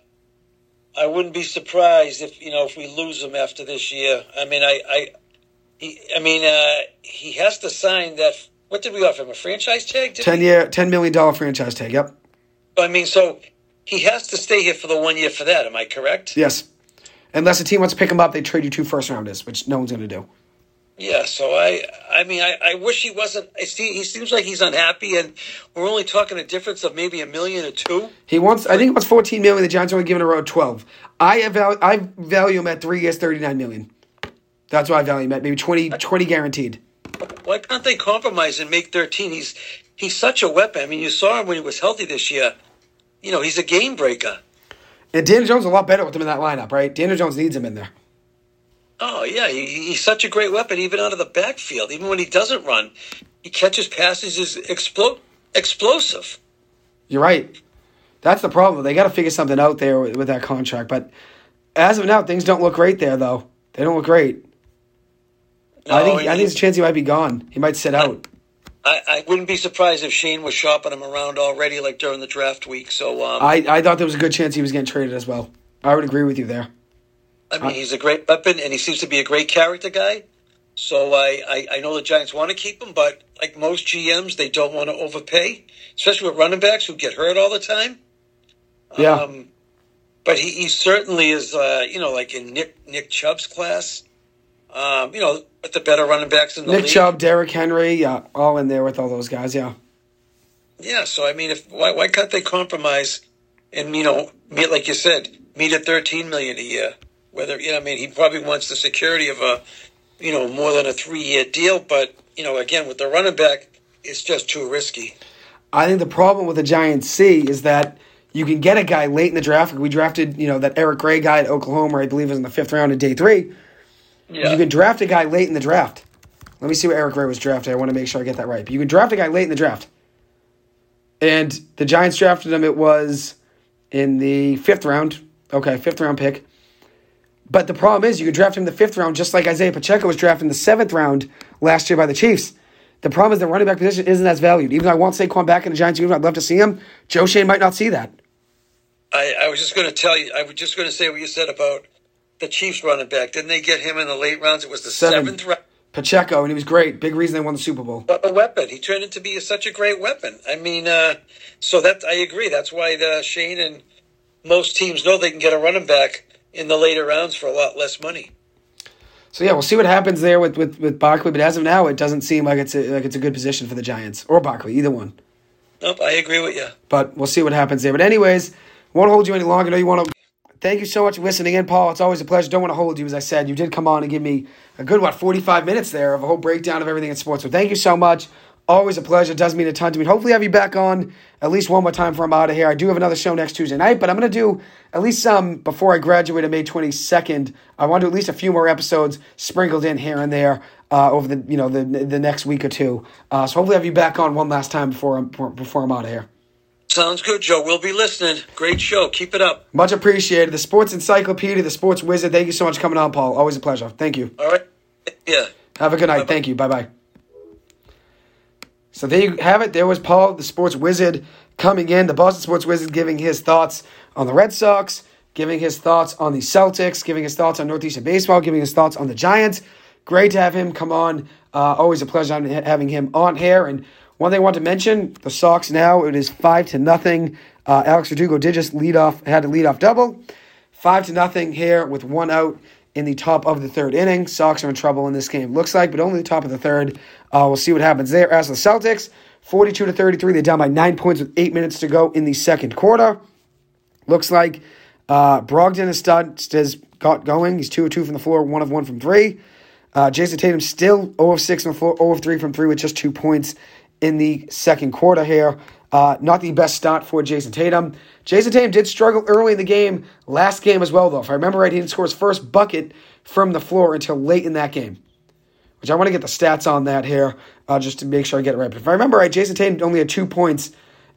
I wouldn't be surprised if you know if we lose him after this year. I mean, I, I, he, I mean, uh, he has to sign that. What did we offer him? A franchise tag? Ten we? year, ten million dollar franchise tag. Yep. I mean, so he has to stay here for the one year for that. Am I correct? Yes. Unless a team wants to pick him up, they trade you two first rounders, which no one's going to do. Yeah, so I, I mean, I, I wish he wasn't. I see, he seems like he's unhappy, and we're only talking a difference of maybe a million or two. He wants, I think it was fourteen million. The Giants only giving a road twelve. I value, I value him at three years, thirty nine million. That's what I value him at, maybe 20, 20 guaranteed. Why can't they compromise and make thirteen? He's he's such a weapon. I mean, you saw him when he was healthy this year. You know, he's a game breaker. And Daniel Jones is a lot better with him in that lineup, right? Daniel Jones needs him in there. Oh yeah, he, he's such a great weapon, even out of the backfield. Even when he doesn't run, he catches passes is explo- explosive. You're right. That's the problem. They got to figure something out there with, with, that contract. But as of now, things don't look great there, though. They don't look great. No, I think I think there's a chance he might be gone. He might sit out. I, I wouldn't be surprised if Schoen was shopping him around already, like during the draft week. So um, I I thought there was a good chance he was getting traded as well. I would agree with you there. I mean, he's a great weapon, and he seems to be a great character guy. So I, I, I, know the Giants want to keep him, but like most GMs, they don't want to overpay, especially with running backs who get hurt all the time. Yeah. Um, but he, he certainly is, uh, you know, like in Nick Nick Chubb's class. Um, you know, with the better running backs in the Nick league. Chubb, Derrick Henry, yeah, all in there with all those guys. Yeah. Yeah. So I mean, if why why can't they compromise and you know meet like you said meet at thirteen million a year? Whether you know, I mean, he probably wants the security of a, you know, more than a three-year deal. But you know, again, with the running back, it's just too risky. I think the problem with the Giants C is that you can get a guy late in the draft. We drafted, you know, that Eric Gray guy at Oklahoma, I believe, was in the fifth round of day three. Yeah. You can draft a guy late in the draft. Let me see where Eric Gray was drafted. I want to make sure I get that right. But you can draft a guy late in the draft. And the Giants drafted him. It was in the fifth round. Okay, fifth round pick. But the problem is, you could draft him in the fifth round, just like Isaiah Pacheco was drafted in the seventh round last year by the Chiefs. The problem is the running back position isn't as valued. Even though I want Saquon back in the Giants uniform, I'd love to see him. Joe Schoen might not see that. I, I was just going to tell you, I was just going to say what you said about the Chiefs running back. Didn't they get him in the late rounds? It was the Seven. seventh round. Pacheco, and he was great. Big reason they won the Super Bowl. A weapon. He turned into be such a great weapon. I mean, uh, so that I agree. That's why the Schoen and most teams know they can get a running back in the later rounds for a lot less money. So yeah, we'll see what happens there with with, with Barkley. But as of now, it doesn't seem like it's a, like it's a good position for the Giants or Barkley, either one. Nope, I agree with you. But we'll see what happens there. But anyways, won't hold you any longer. I know you want to thank you so much for listening in, Paul. It's always a pleasure. Don't want to hold you, as I said. You did come on and give me a good, what, 45 minutes there of a whole breakdown of everything in sports. So thank you so much. Always a pleasure. It does mean a ton to me. Hopefully, have you back on at least one more time before I'm out of here. I do have another show next Tuesday night, but I'm going to do at least some before I graduate on May 22nd. I want to do at least a few more episodes sprinkled in here and there uh, over the you know the the next week or two. Uh, so hopefully, have you back on one last time before I'm before I'm out of here. Sounds good, Joe. We'll be listening. Great show. Keep it up. Much appreciated. The Sports Encyclopedia, the Sports Wizard. Thank you so much for coming on, Paul. Always a pleasure. Thank you. All right. Yeah. Have a good night. Bye-bye. Thank you. Bye bye. So there you have it. There was Paul, the sports wizard, coming in. The Boston sports wizard giving his thoughts on the Red Sox, giving his thoughts on the Celtics, giving his thoughts on Northeastern baseball, giving his thoughts on the Giants. Great to have him come on. Uh, always a pleasure having him on here. And one thing I want to mention: the Sox now it is five to nothing. Uh, Alex Verdugo did just lead off, had a lead off double, five to nothing here with one out in the top of the third inning. Sox are in trouble in this game, looks like, but only the top of the third. Uh, we'll see what happens there. As the Celtics, 42 to 33, they're down by nine points with eight minutes to go in the second quarter. Looks like uh, Brogdon has, started, has got going. He's 2 of 2 from the floor, 1 of 1 from 3. Uh, Jayson Tatum still 0 of 6 from the floor, 0 of 3 from 3 with just two points in the second quarter here. Uh, not the best start for Jayson Tatum. Jayson Tatum did struggle early in the game, last game as well, though. If I remember right, he didn't score his first bucket from the floor until late in that game. Which I want to get the stats on that here, uh, just to make sure I get it right. But if I remember right, Jayson Tatum only had two points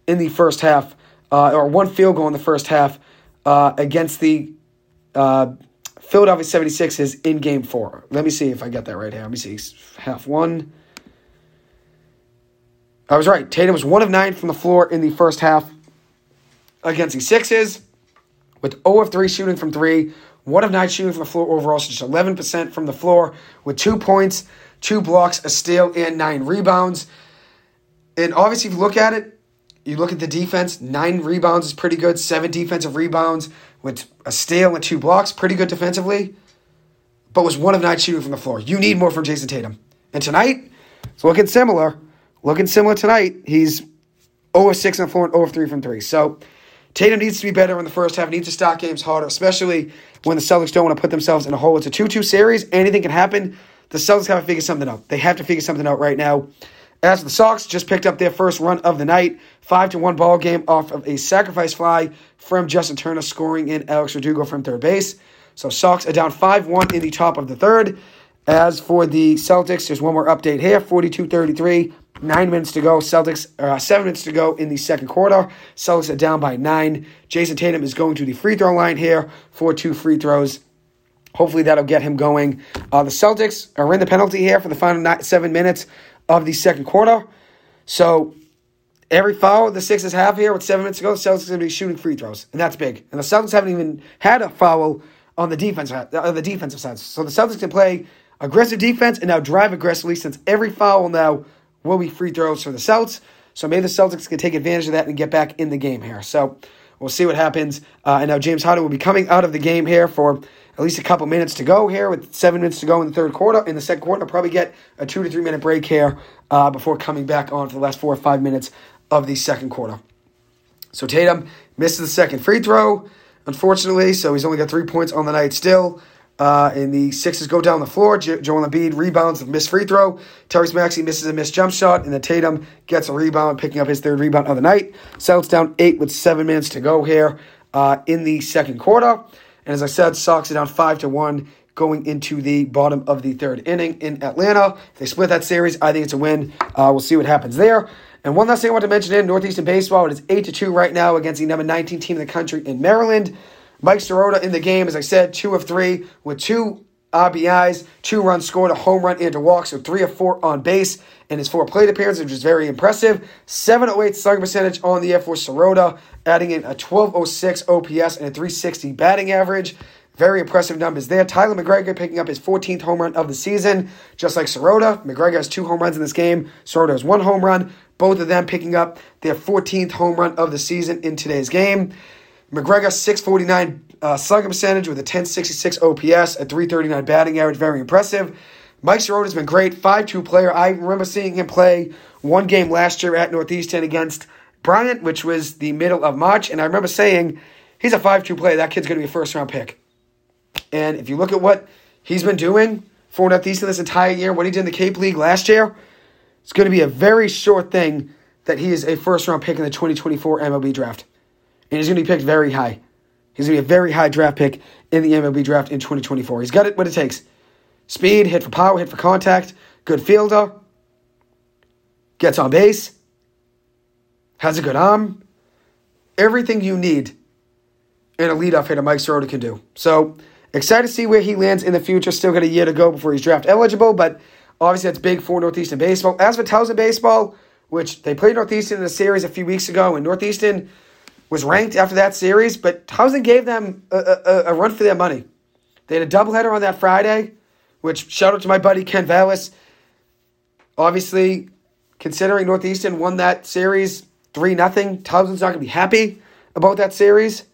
in the first half, uh, or one field goal in the first half uh, against the uh, Philadelphia 76ers in game four. Let me see if I get that right here. Let me see. Half one. I was right. Tatum was one of nine from the floor in the first half against the Sixes, with 0 of 3 shooting from three, 1 of 9 shooting from the floor overall, so just 11% from the floor, with two points, two blocks, a steal, and nine rebounds. And obviously, if you look at it, you look at the defense, nine rebounds is pretty good, seven defensive rebounds with a steal and two blocks, pretty good defensively, but was one of nine shooting from the floor. You need more from Jayson Tatum. And tonight, it's looking similar. Looking similar tonight. He's 0 6 on the floor and 0 of 3 from 3. So Tatum needs to be better in the first half, He needs to start games harder, especially when the Celtics don't want to put themselves in a hole. It's a 2 2 series. Anything can happen. The Celtics have to figure something out. They have to figure something out right now. As for the Sox just picked up their first run of the night, 5 to 1 ball game off of a sacrifice fly from Justin Turner, scoring in Alex Verdugo from third base. So Sox are down 5 1 in the top of the third. As for the Celtics, there's one more update here 42 33. Nine minutes to go. Celtics, uh, seven minutes to go in the second quarter. Celtics are down by nine. Jayson Tatum is going to the free throw line here for two free throws. Hopefully that'll get him going. Uh, the Celtics are in the penalty here for the final nine, seven minutes of the second quarter. So every foul the Sixers have here with seven minutes to go, the Celtics are going to be shooting free throws, and that's big. And the Celtics haven't even had a foul on the defense on uh, the defensive side. So the Celtics can play aggressive defense and now drive aggressively since every foul now will be free throws for the Celtics. So maybe the Celtics can take advantage of that and get back in the game here. So we'll see what happens. Uh, and now James Harden will be coming out of the game here for at least a couple minutes to go here with seven minutes to go in the third quarter. In the second quarter, I'll probably get a two to three minute break here uh, before coming back on for the last four or five minutes of the second quarter. So Tatum misses the second free throw, unfortunately. So he's only got three points on the night still. Uh, and the Sixers go down the floor. Jo- Joel Embiid rebounds a missed free throw. Tyrese Maxey misses a missed jump shot, and then Tatum gets a rebound, picking up his third rebound of the night. Celtics down eight with seven minutes to go here uh, in the second quarter. And as I said, Sox are down five to one going into the bottom of the third inning in Atlanta. If they split that series, I think it's a win. Uh, we'll see what happens there. And one last thing I want to mention in Northeastern Baseball, it is 8 to 2 right now against the number 19 team in the country in Maryland. Mike Sirota in the game, as I said, two of three with two RBIs, two runs scored, a home run and a walk, so three of four on base in his four plate appearances, which is very impressive. 708 slugging percentage on the F for Sirota, adding in a 1206 OPS and a 360 batting average. Very impressive numbers there. Tyler MacGregor picking up his 14th home run of the season, just like Sirota. MacGregor has two home runs in this game. Sirota has one home run. Both of them picking up their 14th home run of the season in today's game. MacGregor, 649 uh, slugging percentage with a 1066 OPS, a 339 batting average. Very impressive. Mike Sirota has been great. 5 2 player. I remember seeing him play one game last year at Northeastern against Bryant, which was the middle of March. And I remember saying he's a 5 2 player. That kid's going to be a first round pick. And if you look at what he's been doing for Northeastern this entire year, what he did in the Cape League last year, it's going to be a very short thing that he is a first round pick in the 2024 MLB draft. And he's going to be picked very high. He's going to be a very high draft pick in the MLB draft in 2024. He's got it what it takes speed, hit for power, hit for contact, good fielder, gets on base, has a good arm. Everything you need in a leadoff hitter Mike Sirota can do. So excited to see where he lands in the future. Still got a year to go before he's draft eligible, but obviously that's big for Northeastern baseball. As for Towson baseball, which they played Northeastern in the series a few weeks ago, and Northeastern was ranked after that series, but Towson gave them a, a, a run for their money. They had a doubleheader on that Friday, which shout out to my buddy Ken Vallis. Obviously, considering Northeastern won that series 3 nothing, Towson's not going to be happy about that series.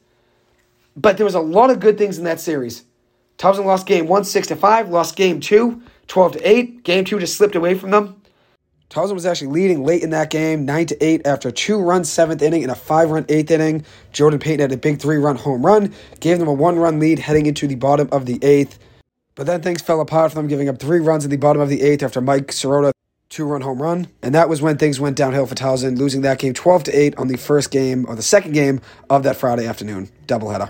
But there was a lot of good things in that series. Towson lost game 1 6 to 5, lost game 2 12 to 8. Game 2 just slipped away from them. Towson was actually leading late in that game, 9 to 8, after a two run seventh inning and a five run eighth inning. Jordan Payton had a big three run home run, gave them a one run lead heading into the bottom of the eighth. But then things fell apart for them, giving up three runs in the bottom of the eighth after Mike Sirota two run home run. And that was when things went downhill for Towson, losing that game 12 to 8 on the first game or the second game of that Friday afternoon doubleheader.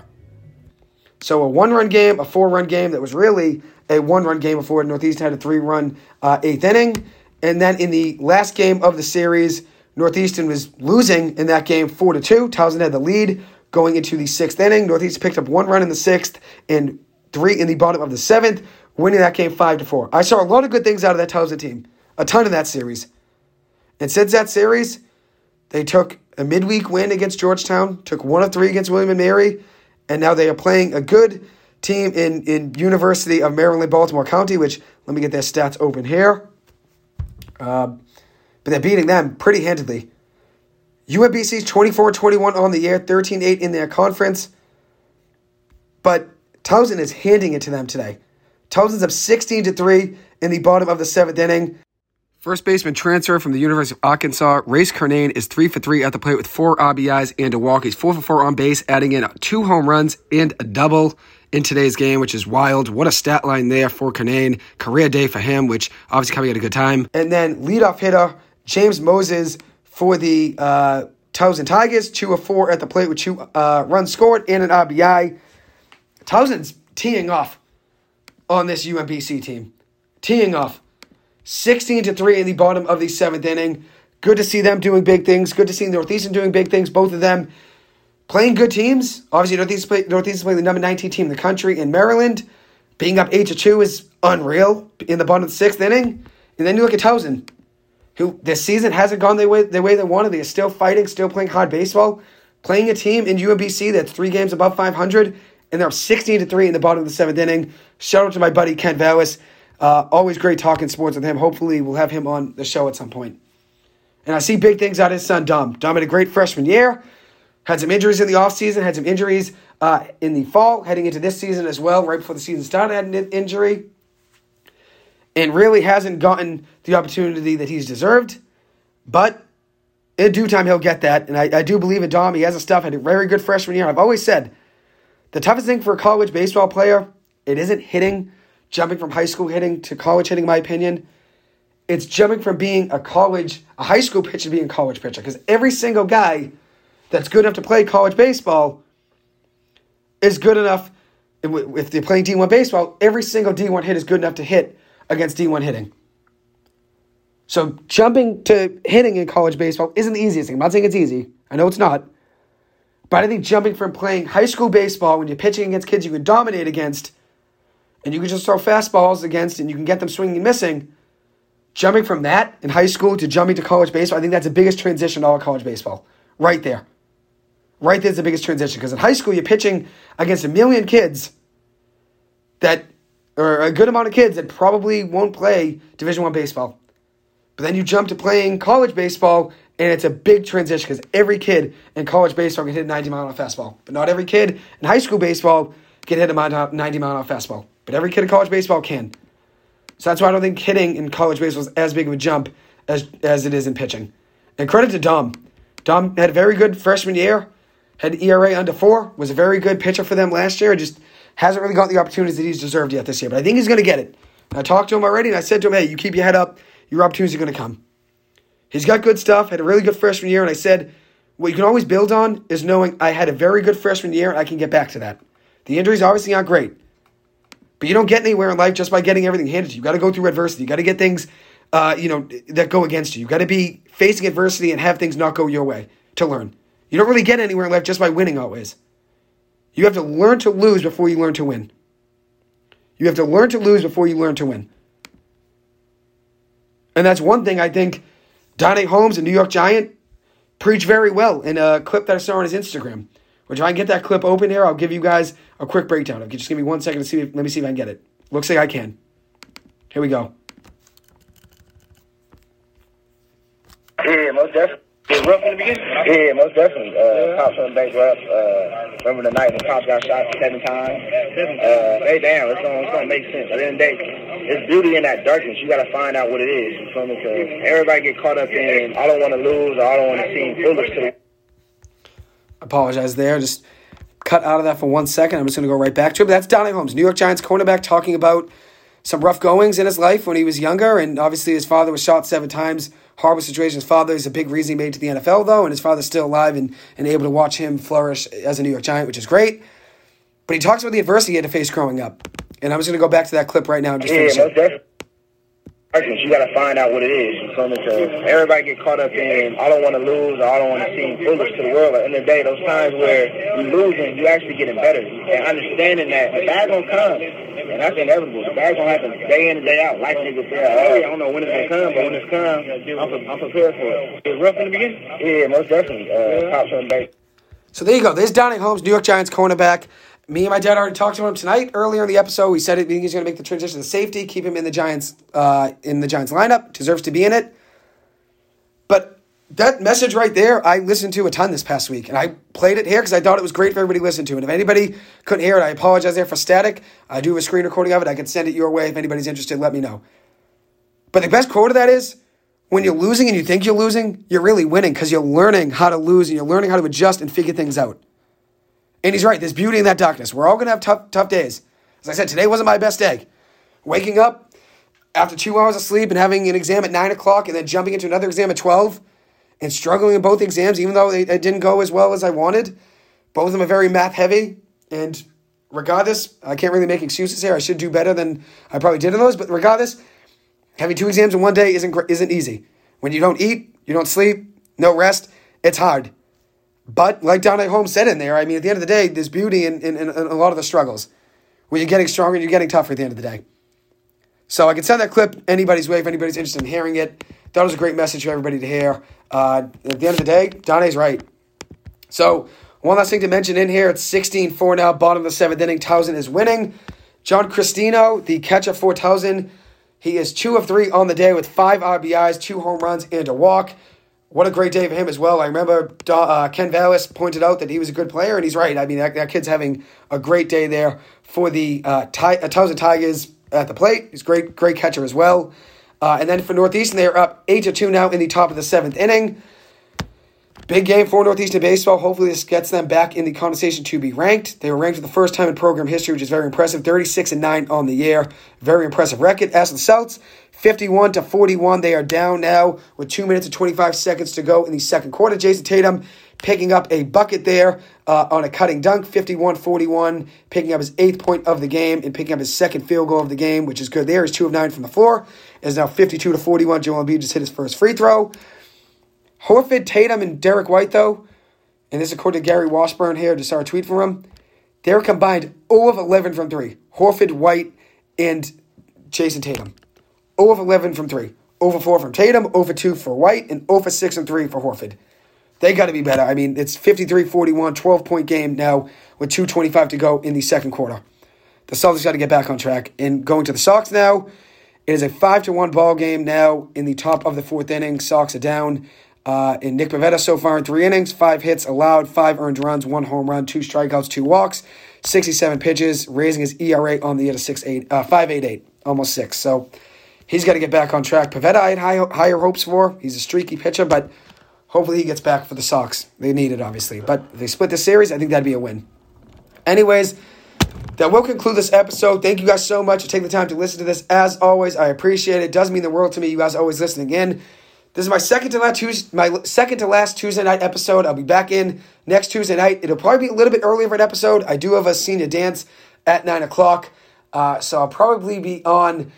So a one run game, a four run game that was really a one run game before Northeast had a three run uh, eighth inning. And then in the last game of the series, Northeastern was losing in that game four to two. Towson had the lead going into the sixth inning. Northeast picked up one run in the sixth and three in the bottom of the seventh, winning that game five to four. I saw a lot of good things out of that Towson team, a ton in that series. And since that series, they took a midweek win against Georgetown, took one of three against William and Mary, and now they are playing a good team in, in University of Maryland, Baltimore County, which let me get their stats open here. Uh, but they're beating them pretty handedly. UMBC's 24 21 on the year, 13 8 in their conference. But Towson is handing it to them today. Towson's up 16 to 3 in the bottom of the seventh inning. First baseman transfer from the University of Arkansas, Race Carnane is 3 for 3 at the plate with 4 RBIs and a walk. He's 4 for 4 on base, adding in two home runs and a double in today's game, which is wild. What a stat line there for Carnane. Career day for him, which obviously coming at a good time. And then leadoff hitter, James Moses for the uh, Towson Tigers, 2 of 4 at the plate with two uh, runs scored and an RBI. Towson's teeing off on this UMBC team. Teeing off. 16 to 3 in the bottom of the seventh inning. Good to see them doing big things. Good to see Northeastern doing big things. Both of them playing good teams. Obviously, Northeast play, Northeast playing the number 19 team in the country in Maryland. Being up 8 to 2 is unreal in the bottom of the sixth inning. And then you look at Towson, who this season hasn't gone the way, the way they wanted. They're still fighting, still playing hard baseball, playing a team in UMBC that's three games above 500, and they're up 16 to 3 in the bottom of the seventh inning. Shout out to my buddy Ken Vallis. Uh, always great talking sports with him. Hopefully, we'll have him on the show at some point. And I see big things out of his son, Dom. Dom had a great freshman year, had some injuries in the offseason, had some injuries uh, in the fall, heading into this season as well, right before the season started, had an injury. And really hasn't gotten the opportunity that he's deserved. But in due time, he'll get that. And I, I do believe in Dom. He has a stuff, had a very good freshman year. I've always said the toughest thing for a college baseball player, it isn't hitting jumping from high school hitting to college hitting, in my opinion. It's jumping from being a college, a high school pitcher to being a college pitcher. Because every single guy that's good enough to play college baseball is good enough. If they're playing D1 baseball, every single D1 hit is good enough to hit against D1 hitting. So jumping to hitting in college baseball isn't the easiest thing. I'm not saying it's easy. I know it's not. But I think jumping from playing high school baseball when you're pitching against kids you can dominate against and you can just throw fastballs against and you can get them swinging and missing. Jumping from that in high school to jumping to college baseball, I think that's the biggest transition to all college baseball. Right there. Right there's the biggest transition. Because in high school, you're pitching against a million kids that, or a good amount of kids that probably won't play Division One baseball. But then you jump to playing college baseball, and it's a big transition because every kid in college baseball can hit a 90 mile an hour fastball. But not every kid in high school baseball can hit a 90 mile an hour fastball but every kid in college baseball can. So that's why I don't think hitting in college baseball is as big of a jump as, as it is in pitching. And credit to Dom. Dom had a very good freshman year, had ERA under four, was a very good pitcher for them last year. Just hasn't really got the opportunities that he's deserved yet this year. But I think he's going to get it. I talked to him already, and I said to him, hey, you keep your head up. Your opportunities are going to come. He's got good stuff, had a really good freshman year, and I said, what you can always build on is knowing I had a very good freshman year and I can get back to that. The injuries obviously aren't great, but you don't get anywhere in life just by getting everything handed to you. You got to go through adversity. You got to get things, uh, you know, that go against you. You got to be facing adversity and have things not go your way to learn. You don't really get anywhere in life just by winning always. You have to learn to lose before you learn to win. You have to learn to lose before you learn to win. And that's one thing I think Donnie Holmes, a New York Giant, preached very well in a clip that I saw on his Instagram. Which if I can get that clip open here, I'll give you guys a quick breakdown. Okay, just give me one second to see. If, let me see if I can get it. Looks like I can. Here we go. Yeah, most definitely. It rough in the beginning? Yeah, most definitely. Uh, cops on the bank were. Uh, remember the night when cops got shot seven times? Uh, hey, damn, it's gonna, it's gonna make sense. At the end of the day, it's beauty in that darkness. You gotta find out what it is. You feel me? Because everybody get caught up in, I don't want to lose or I don't want to seem foolish to the Apologize there. Just cut out of that for one second. I'm just going to go right back to it. But that's Donnie Holmes, New York Giants cornerback, talking about some rough goings in his life when he was younger. And obviously, his father was shot seven times. Horrible situation. His father is a big reason he made it to the NFL, though, and his father's still alive and, and able to watch him flourish as a New York Giant, which is great. But he talks about the adversity he had to face growing up. And I'm just going to go back to that clip right now and just Yeah, finish most it. You gotta find out what it is. Because everybody get caught up in, I don't want to lose or I don't want to seem foolish to the world. At the end of the day, those times where you losing, you actually getting better. And understanding that the bad gonna come. And that's inevitable. The bad gonna happen day in and day out. Life niggas say, oh, I don't know when it's gonna come, but when it's come, I'm, pre- I'm prepared for it. It rough in the beginning? Yeah, most definitely. Uh, bank. So there you go. There's Donnie Holmes, New York Giants cornerback. Me and my dad already talked to him tonight. Earlier in the episode, we said it, he's going to make the transition to safety, keep him in the Giants uh, in the Giants lineup. Deserves to be in it. But that message right there, I listened to a ton this past week, and I played it here because I thought it was great for everybody to listen to. And if anybody couldn't hear it, I apologize there for static. I do have a screen recording of it. I can send it your way if anybody's interested. Let me know. But the best quote of that is when you're losing and you think you're losing, you're really winning because you're learning how to lose and you're learning how to adjust and figure things out. And he's right. There's beauty in that darkness. We're all going to have tough, tough days. As I said, today wasn't my best day. Waking up after two hours of sleep and having an exam at 9 o'clock and then jumping into another exam at 12 and struggling in both exams, even though they, didn't go as well as I wanted. Both of them are very math heavy. And regardless, I can't really make excuses here. I should do better than I probably did in those. But regardless, having two exams in one day isn't, isn't easy. When you don't eat, you don't sleep, no rest, it's hard. But like Donnie Holmes said in there, I mean, at the end of the day, there's beauty in, in, in a lot of the struggles. When you're getting stronger, and you're getting tougher at the end of the day. So I can send that clip anybody's way if anybody's interested in hearing it. That was a great message for everybody to hear. Uh, at the end of the day, Donnie's right. So one last thing to mention in here, it's 16-4 now, bottom of the seventh inning. Towson is winning. John Cristino, the catcher for Towson, he is two of three on the day with five RBIs, two home runs, and a walk. What a great day for him as well. I remember uh, Ken Vallis pointed out that he was a good player, and he's right. I mean, that, that kid's having a great day there for the uh, uh, Towson Tigers at the plate. He's great, great catcher as well. Uh, and then for Northeastern, they're up 8 to 2 now in the top of the seventh inning. Big game for Northeastern Baseball. Hopefully, this gets them back in the conversation to be ranked. They were ranked for the first time in program history, which is very impressive. 36 and 9 on the year. Very impressive record. As for the Celts, 51 to 41. They are down now with 2 minutes and 25 seconds to go in the second quarter. Jayson Tatum picking up a bucket there uh, on a cutting dunk, 51 41, picking up his eighth point of the game and picking up his second field goal of the game, which is good there. He's 2 of 9 from the floor. Is now 52 to 41. Joel Embiid just hit his first free throw. Horford, Tatum, and Derrick White, though, and this is according to Gary Washburn here, just saw a tweet from him, they're combined 0 of 11 from 3. Horford, White, and Jayson Tatum. 0 of 11 from 3. Over 4 from Tatum, over 2 for White, and over 6 and 3 for Horford. They got to be better. I mean, it's 53 41, 12 point game now with 2.25 to go in the second quarter. The Celtics got to get back on track. And going to the Sox now, it is a 5 to 1 ball game now in the top of the fourth inning. Sox are down. Uh, and Nick Pivetta so far in three innings, five hits allowed, five earned runs, one home run, two strikeouts, two walks, 67 pitches, raising his ERA on the year to six eight, uh, 588, almost six. So he's got to get back on track. Pavetta, I had high, higher hopes for. He's a streaky pitcher, but hopefully he gets back for the Sox. They need it, obviously. But they split the series, I think that'd be a win. Anyways, that will conclude this episode. Thank you guys so much for taking the time to listen to this. As always, I appreciate it. It does mean the world to me. You guys always listening in. This is my second to last Tuesday, my second to last Tuesday night episode. I'll be back in next Tuesday night. It'll probably be a little bit earlier for an episode. I do have a senior dance at nine o'clock, uh, so I'll probably be on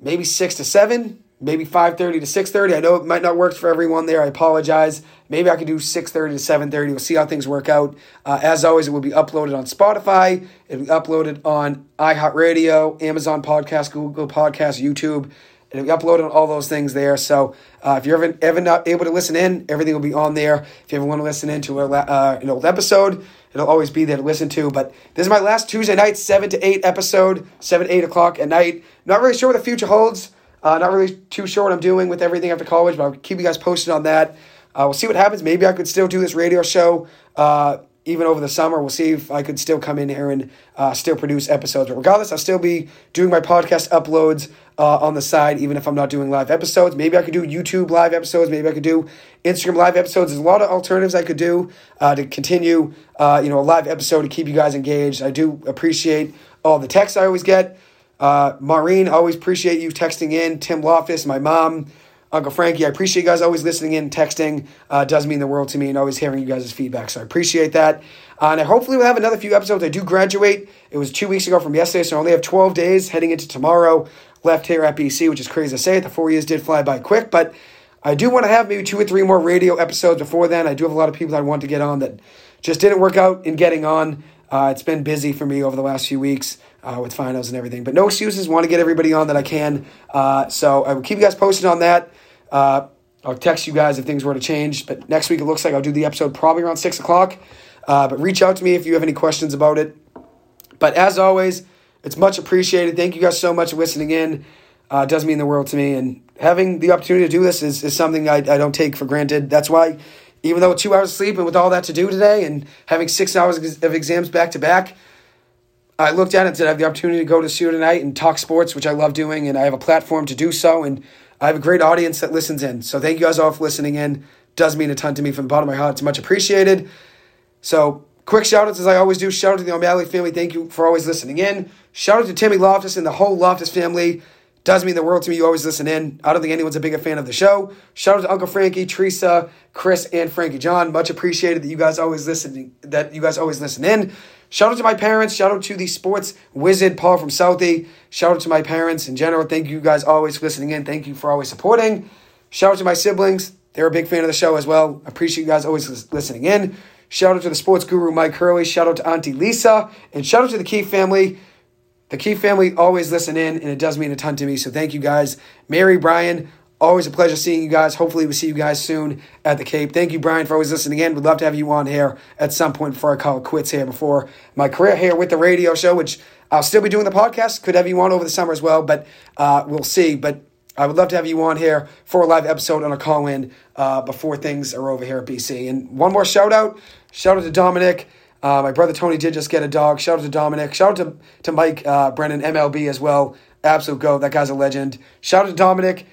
maybe six to seven, maybe five thirty to six thirty. I know it might not work for everyone there. I apologize. Maybe I could do six thirty to seven thirty. We'll see how things work out. Uh, as always, it will be uploaded on Spotify. It'll be uploaded on iHeartRadio, Amazon Podcast, Google Podcast, YouTube. It'll be uploaded all those things there. So uh, if you're ever, ever not able to listen in, everything will be on there. If you ever want to listen into a, uh, an old episode, it'll always be there to listen to. But this is my last Tuesday night, 7 to 8 episode, 7 to 8 o'clock at night. Not really sure what the future holds. Uh, not really too sure what I'm doing with everything after college, but I'll keep you guys posted on that. Uh, we'll see what happens. Maybe I could still do this radio show uh, even over the summer. We'll see if I could still come in here and uh, still produce episodes. But regardless, I'll still be doing my podcast uploads uh, on the side, even if I'm not doing live episodes. Maybe I could do YouTube live episodes. Maybe I could do Instagram live episodes. There's a lot of alternatives I could do uh, to continue, uh, you know, a live episode to keep you guys engaged. I do appreciate all the texts I always get. Uh, Maureen, always appreciate you texting in. Tim Loftus, my mom. Uncle Frankie, I appreciate you guys always listening in, texting. Uh, does mean the world to me, and always hearing you guys' feedback. So I appreciate that. Uh, and I hopefully we'll have another few episodes. I do graduate. It was two weeks ago from yesterday, so I only have 12 days heading into tomorrow left here at BC, which is crazy to say. The four years did fly by quick, but I do want to have maybe two or three more radio episodes before then. I do have a lot of people that I want to get on that just didn't work out in getting on. Uh, it's been busy for me over the last few weeks uh, with finals and everything, but no excuses. Want to get everybody on that I can. Uh, so I will keep you guys posted on that. Uh, I'll text you guys if things were to change. But next week it looks like I'll do the episode probably around six o'clock. Uh, but reach out to me if you have any questions about it. But as always, it's much appreciated. Thank you guys so much for listening in. Uh, it does mean the world to me. And having the opportunity to do this is, is something I, I don't take for granted. That's why, even though two hours of sleep and with all that to do today and having six hours of exams back to back, I looked at it and said I have the opportunity to go to studio tonight and talk sports, which I love doing, and I have a platform to do so. And I have a great audience that listens in. So thank you guys all for listening in. Does mean a ton to me from the bottom of my heart. It's much appreciated. So quick shout outs as I always do. Shout out to the O'Malley family. Thank you for always listening in. Shout out to Timmy Loftus and the whole Loftus family. Does mean the world to me. You always listen in. I don't think anyone's a bigger fan of the show. Shout out to Uncle Frankie, Teresa, Chris, and Frankie John. Much appreciated that you guys always listen. That you guys always listen in. Shout out to my parents. Shout out to the sports wizard, Paul from Southie. Shout out to my parents in general. Thank you guys always for listening in. Thank you for always supporting. Shout out to my siblings. They're a big fan of the show as well. Appreciate you guys always listening in. Shout out to the sports guru, Mike Hurley. Shout out to Auntie Lisa. And shout out to the Key family. The Key family always listen in, and it does mean a ton to me. So thank you guys. Mary, Brian, always a pleasure seeing you guys. Hopefully, we'll see you guys soon at the Cape. Thank you, Brian, for always listening in. We'd love to have you on here at some point before I call it quits here, before my career here with the radio show, which I'll still be doing the podcast. Could have you on over the summer as well, but uh, we'll see. But I would love to have you on here for a live episode on a call in uh, before things are over here at BC. And one more shout out shout out to Dominic. Uh, my brother Tony did just get a dog. Shout out to Dominic. Shout out to, to Mike uh, Brennan, MLB as well. Absolute go. That guy's a legend. Shout out to Dominic.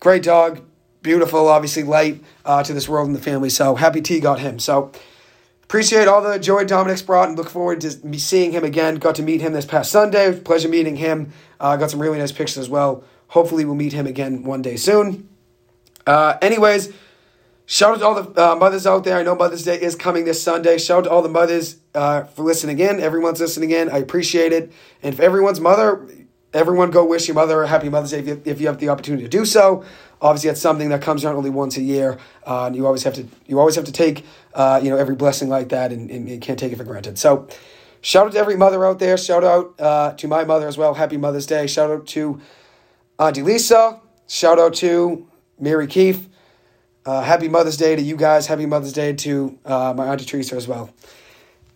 Great dog. Beautiful, obviously light uh, to this world and the family. So happy T got him. So appreciate all the joy Dominic's brought and look forward to seeing him again. Got to meet him this past Sunday. Pleasure meeting him. Uh, got some really nice pictures as well. Hopefully we'll meet him again one day soon. Uh, anyways, Shout out to all the uh, mothers out there. I know Mother's Day is coming this Sunday. Shout out to all the mothers uh, for listening in. Everyone's listening in. I appreciate it. And if everyone's mother, everyone go wish your mother a happy Mother's Day if you, if you have the opportunity to do so. Obviously, it's something that comes around only once a year, uh, and you always have to you always have to take uh, you know every blessing like that, and, and, you can't take it for granted. So, shout out to every mother out there. Shout out uh, to my mother as well. Happy Mother's Day. Shout out to Auntie Lisa. Shout out to Mary Keefe. Uh, happy Mother's Day to you guys. Happy Mother's Day to uh, my Auntie Teresa as well.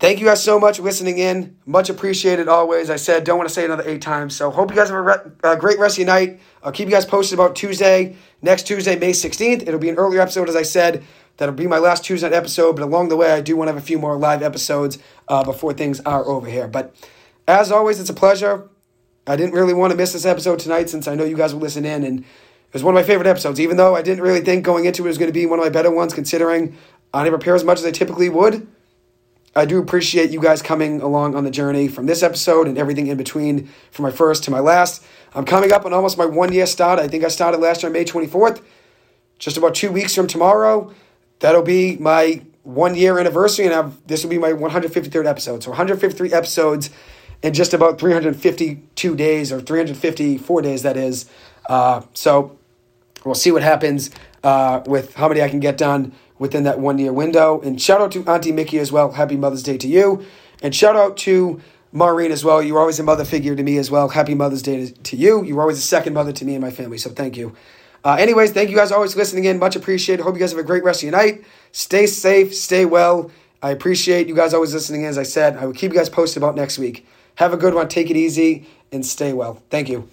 Thank you guys so much for listening in. Much appreciated always. I said, don't want to say another eight times. So, hope you guys have a, re- a great rest of your night. I'll keep you guys posted about Tuesday, next Tuesday, May 16th. It'll be an earlier episode, as I said. That'll be my last Tuesday night episode. But along the way, I do want to have a few more live episodes uh, before things are over here. But as always, it's a pleasure. I didn't really want to miss this episode tonight since I know you guys will listen in and it was one of my favorite episodes, even though I didn't really think going into it was going to be one of my better ones, considering I didn't prepare as much as I typically would. I do appreciate you guys coming along on the journey from this episode and everything in between from my first to my last. I'm coming up on almost my one year start. I think I started last year on May 24th. Just about two weeks from tomorrow, that'll be my one year anniversary, and I've, this will be my 153rd episode. So 153 episodes in just about 352 days, or 354 days, that is. Uh, so we'll see what happens uh, with how many I can get done within that one year window. And shout out to Auntie Mickey as well. Happy Mother's Day to you. And shout out to Maureen as well. You're always a mother figure to me as well. Happy Mother's Day to, you. You were always a second mother to me and my family. So thank you. Uh, anyways, thank you guys always listening in. Much appreciated. Hope you guys have a great rest of your night. Stay safe, stay well. I appreciate you guys always listening in. As I said, I will keep you guys posted about next week. Have a good one. Take it easy and stay well. Thank you.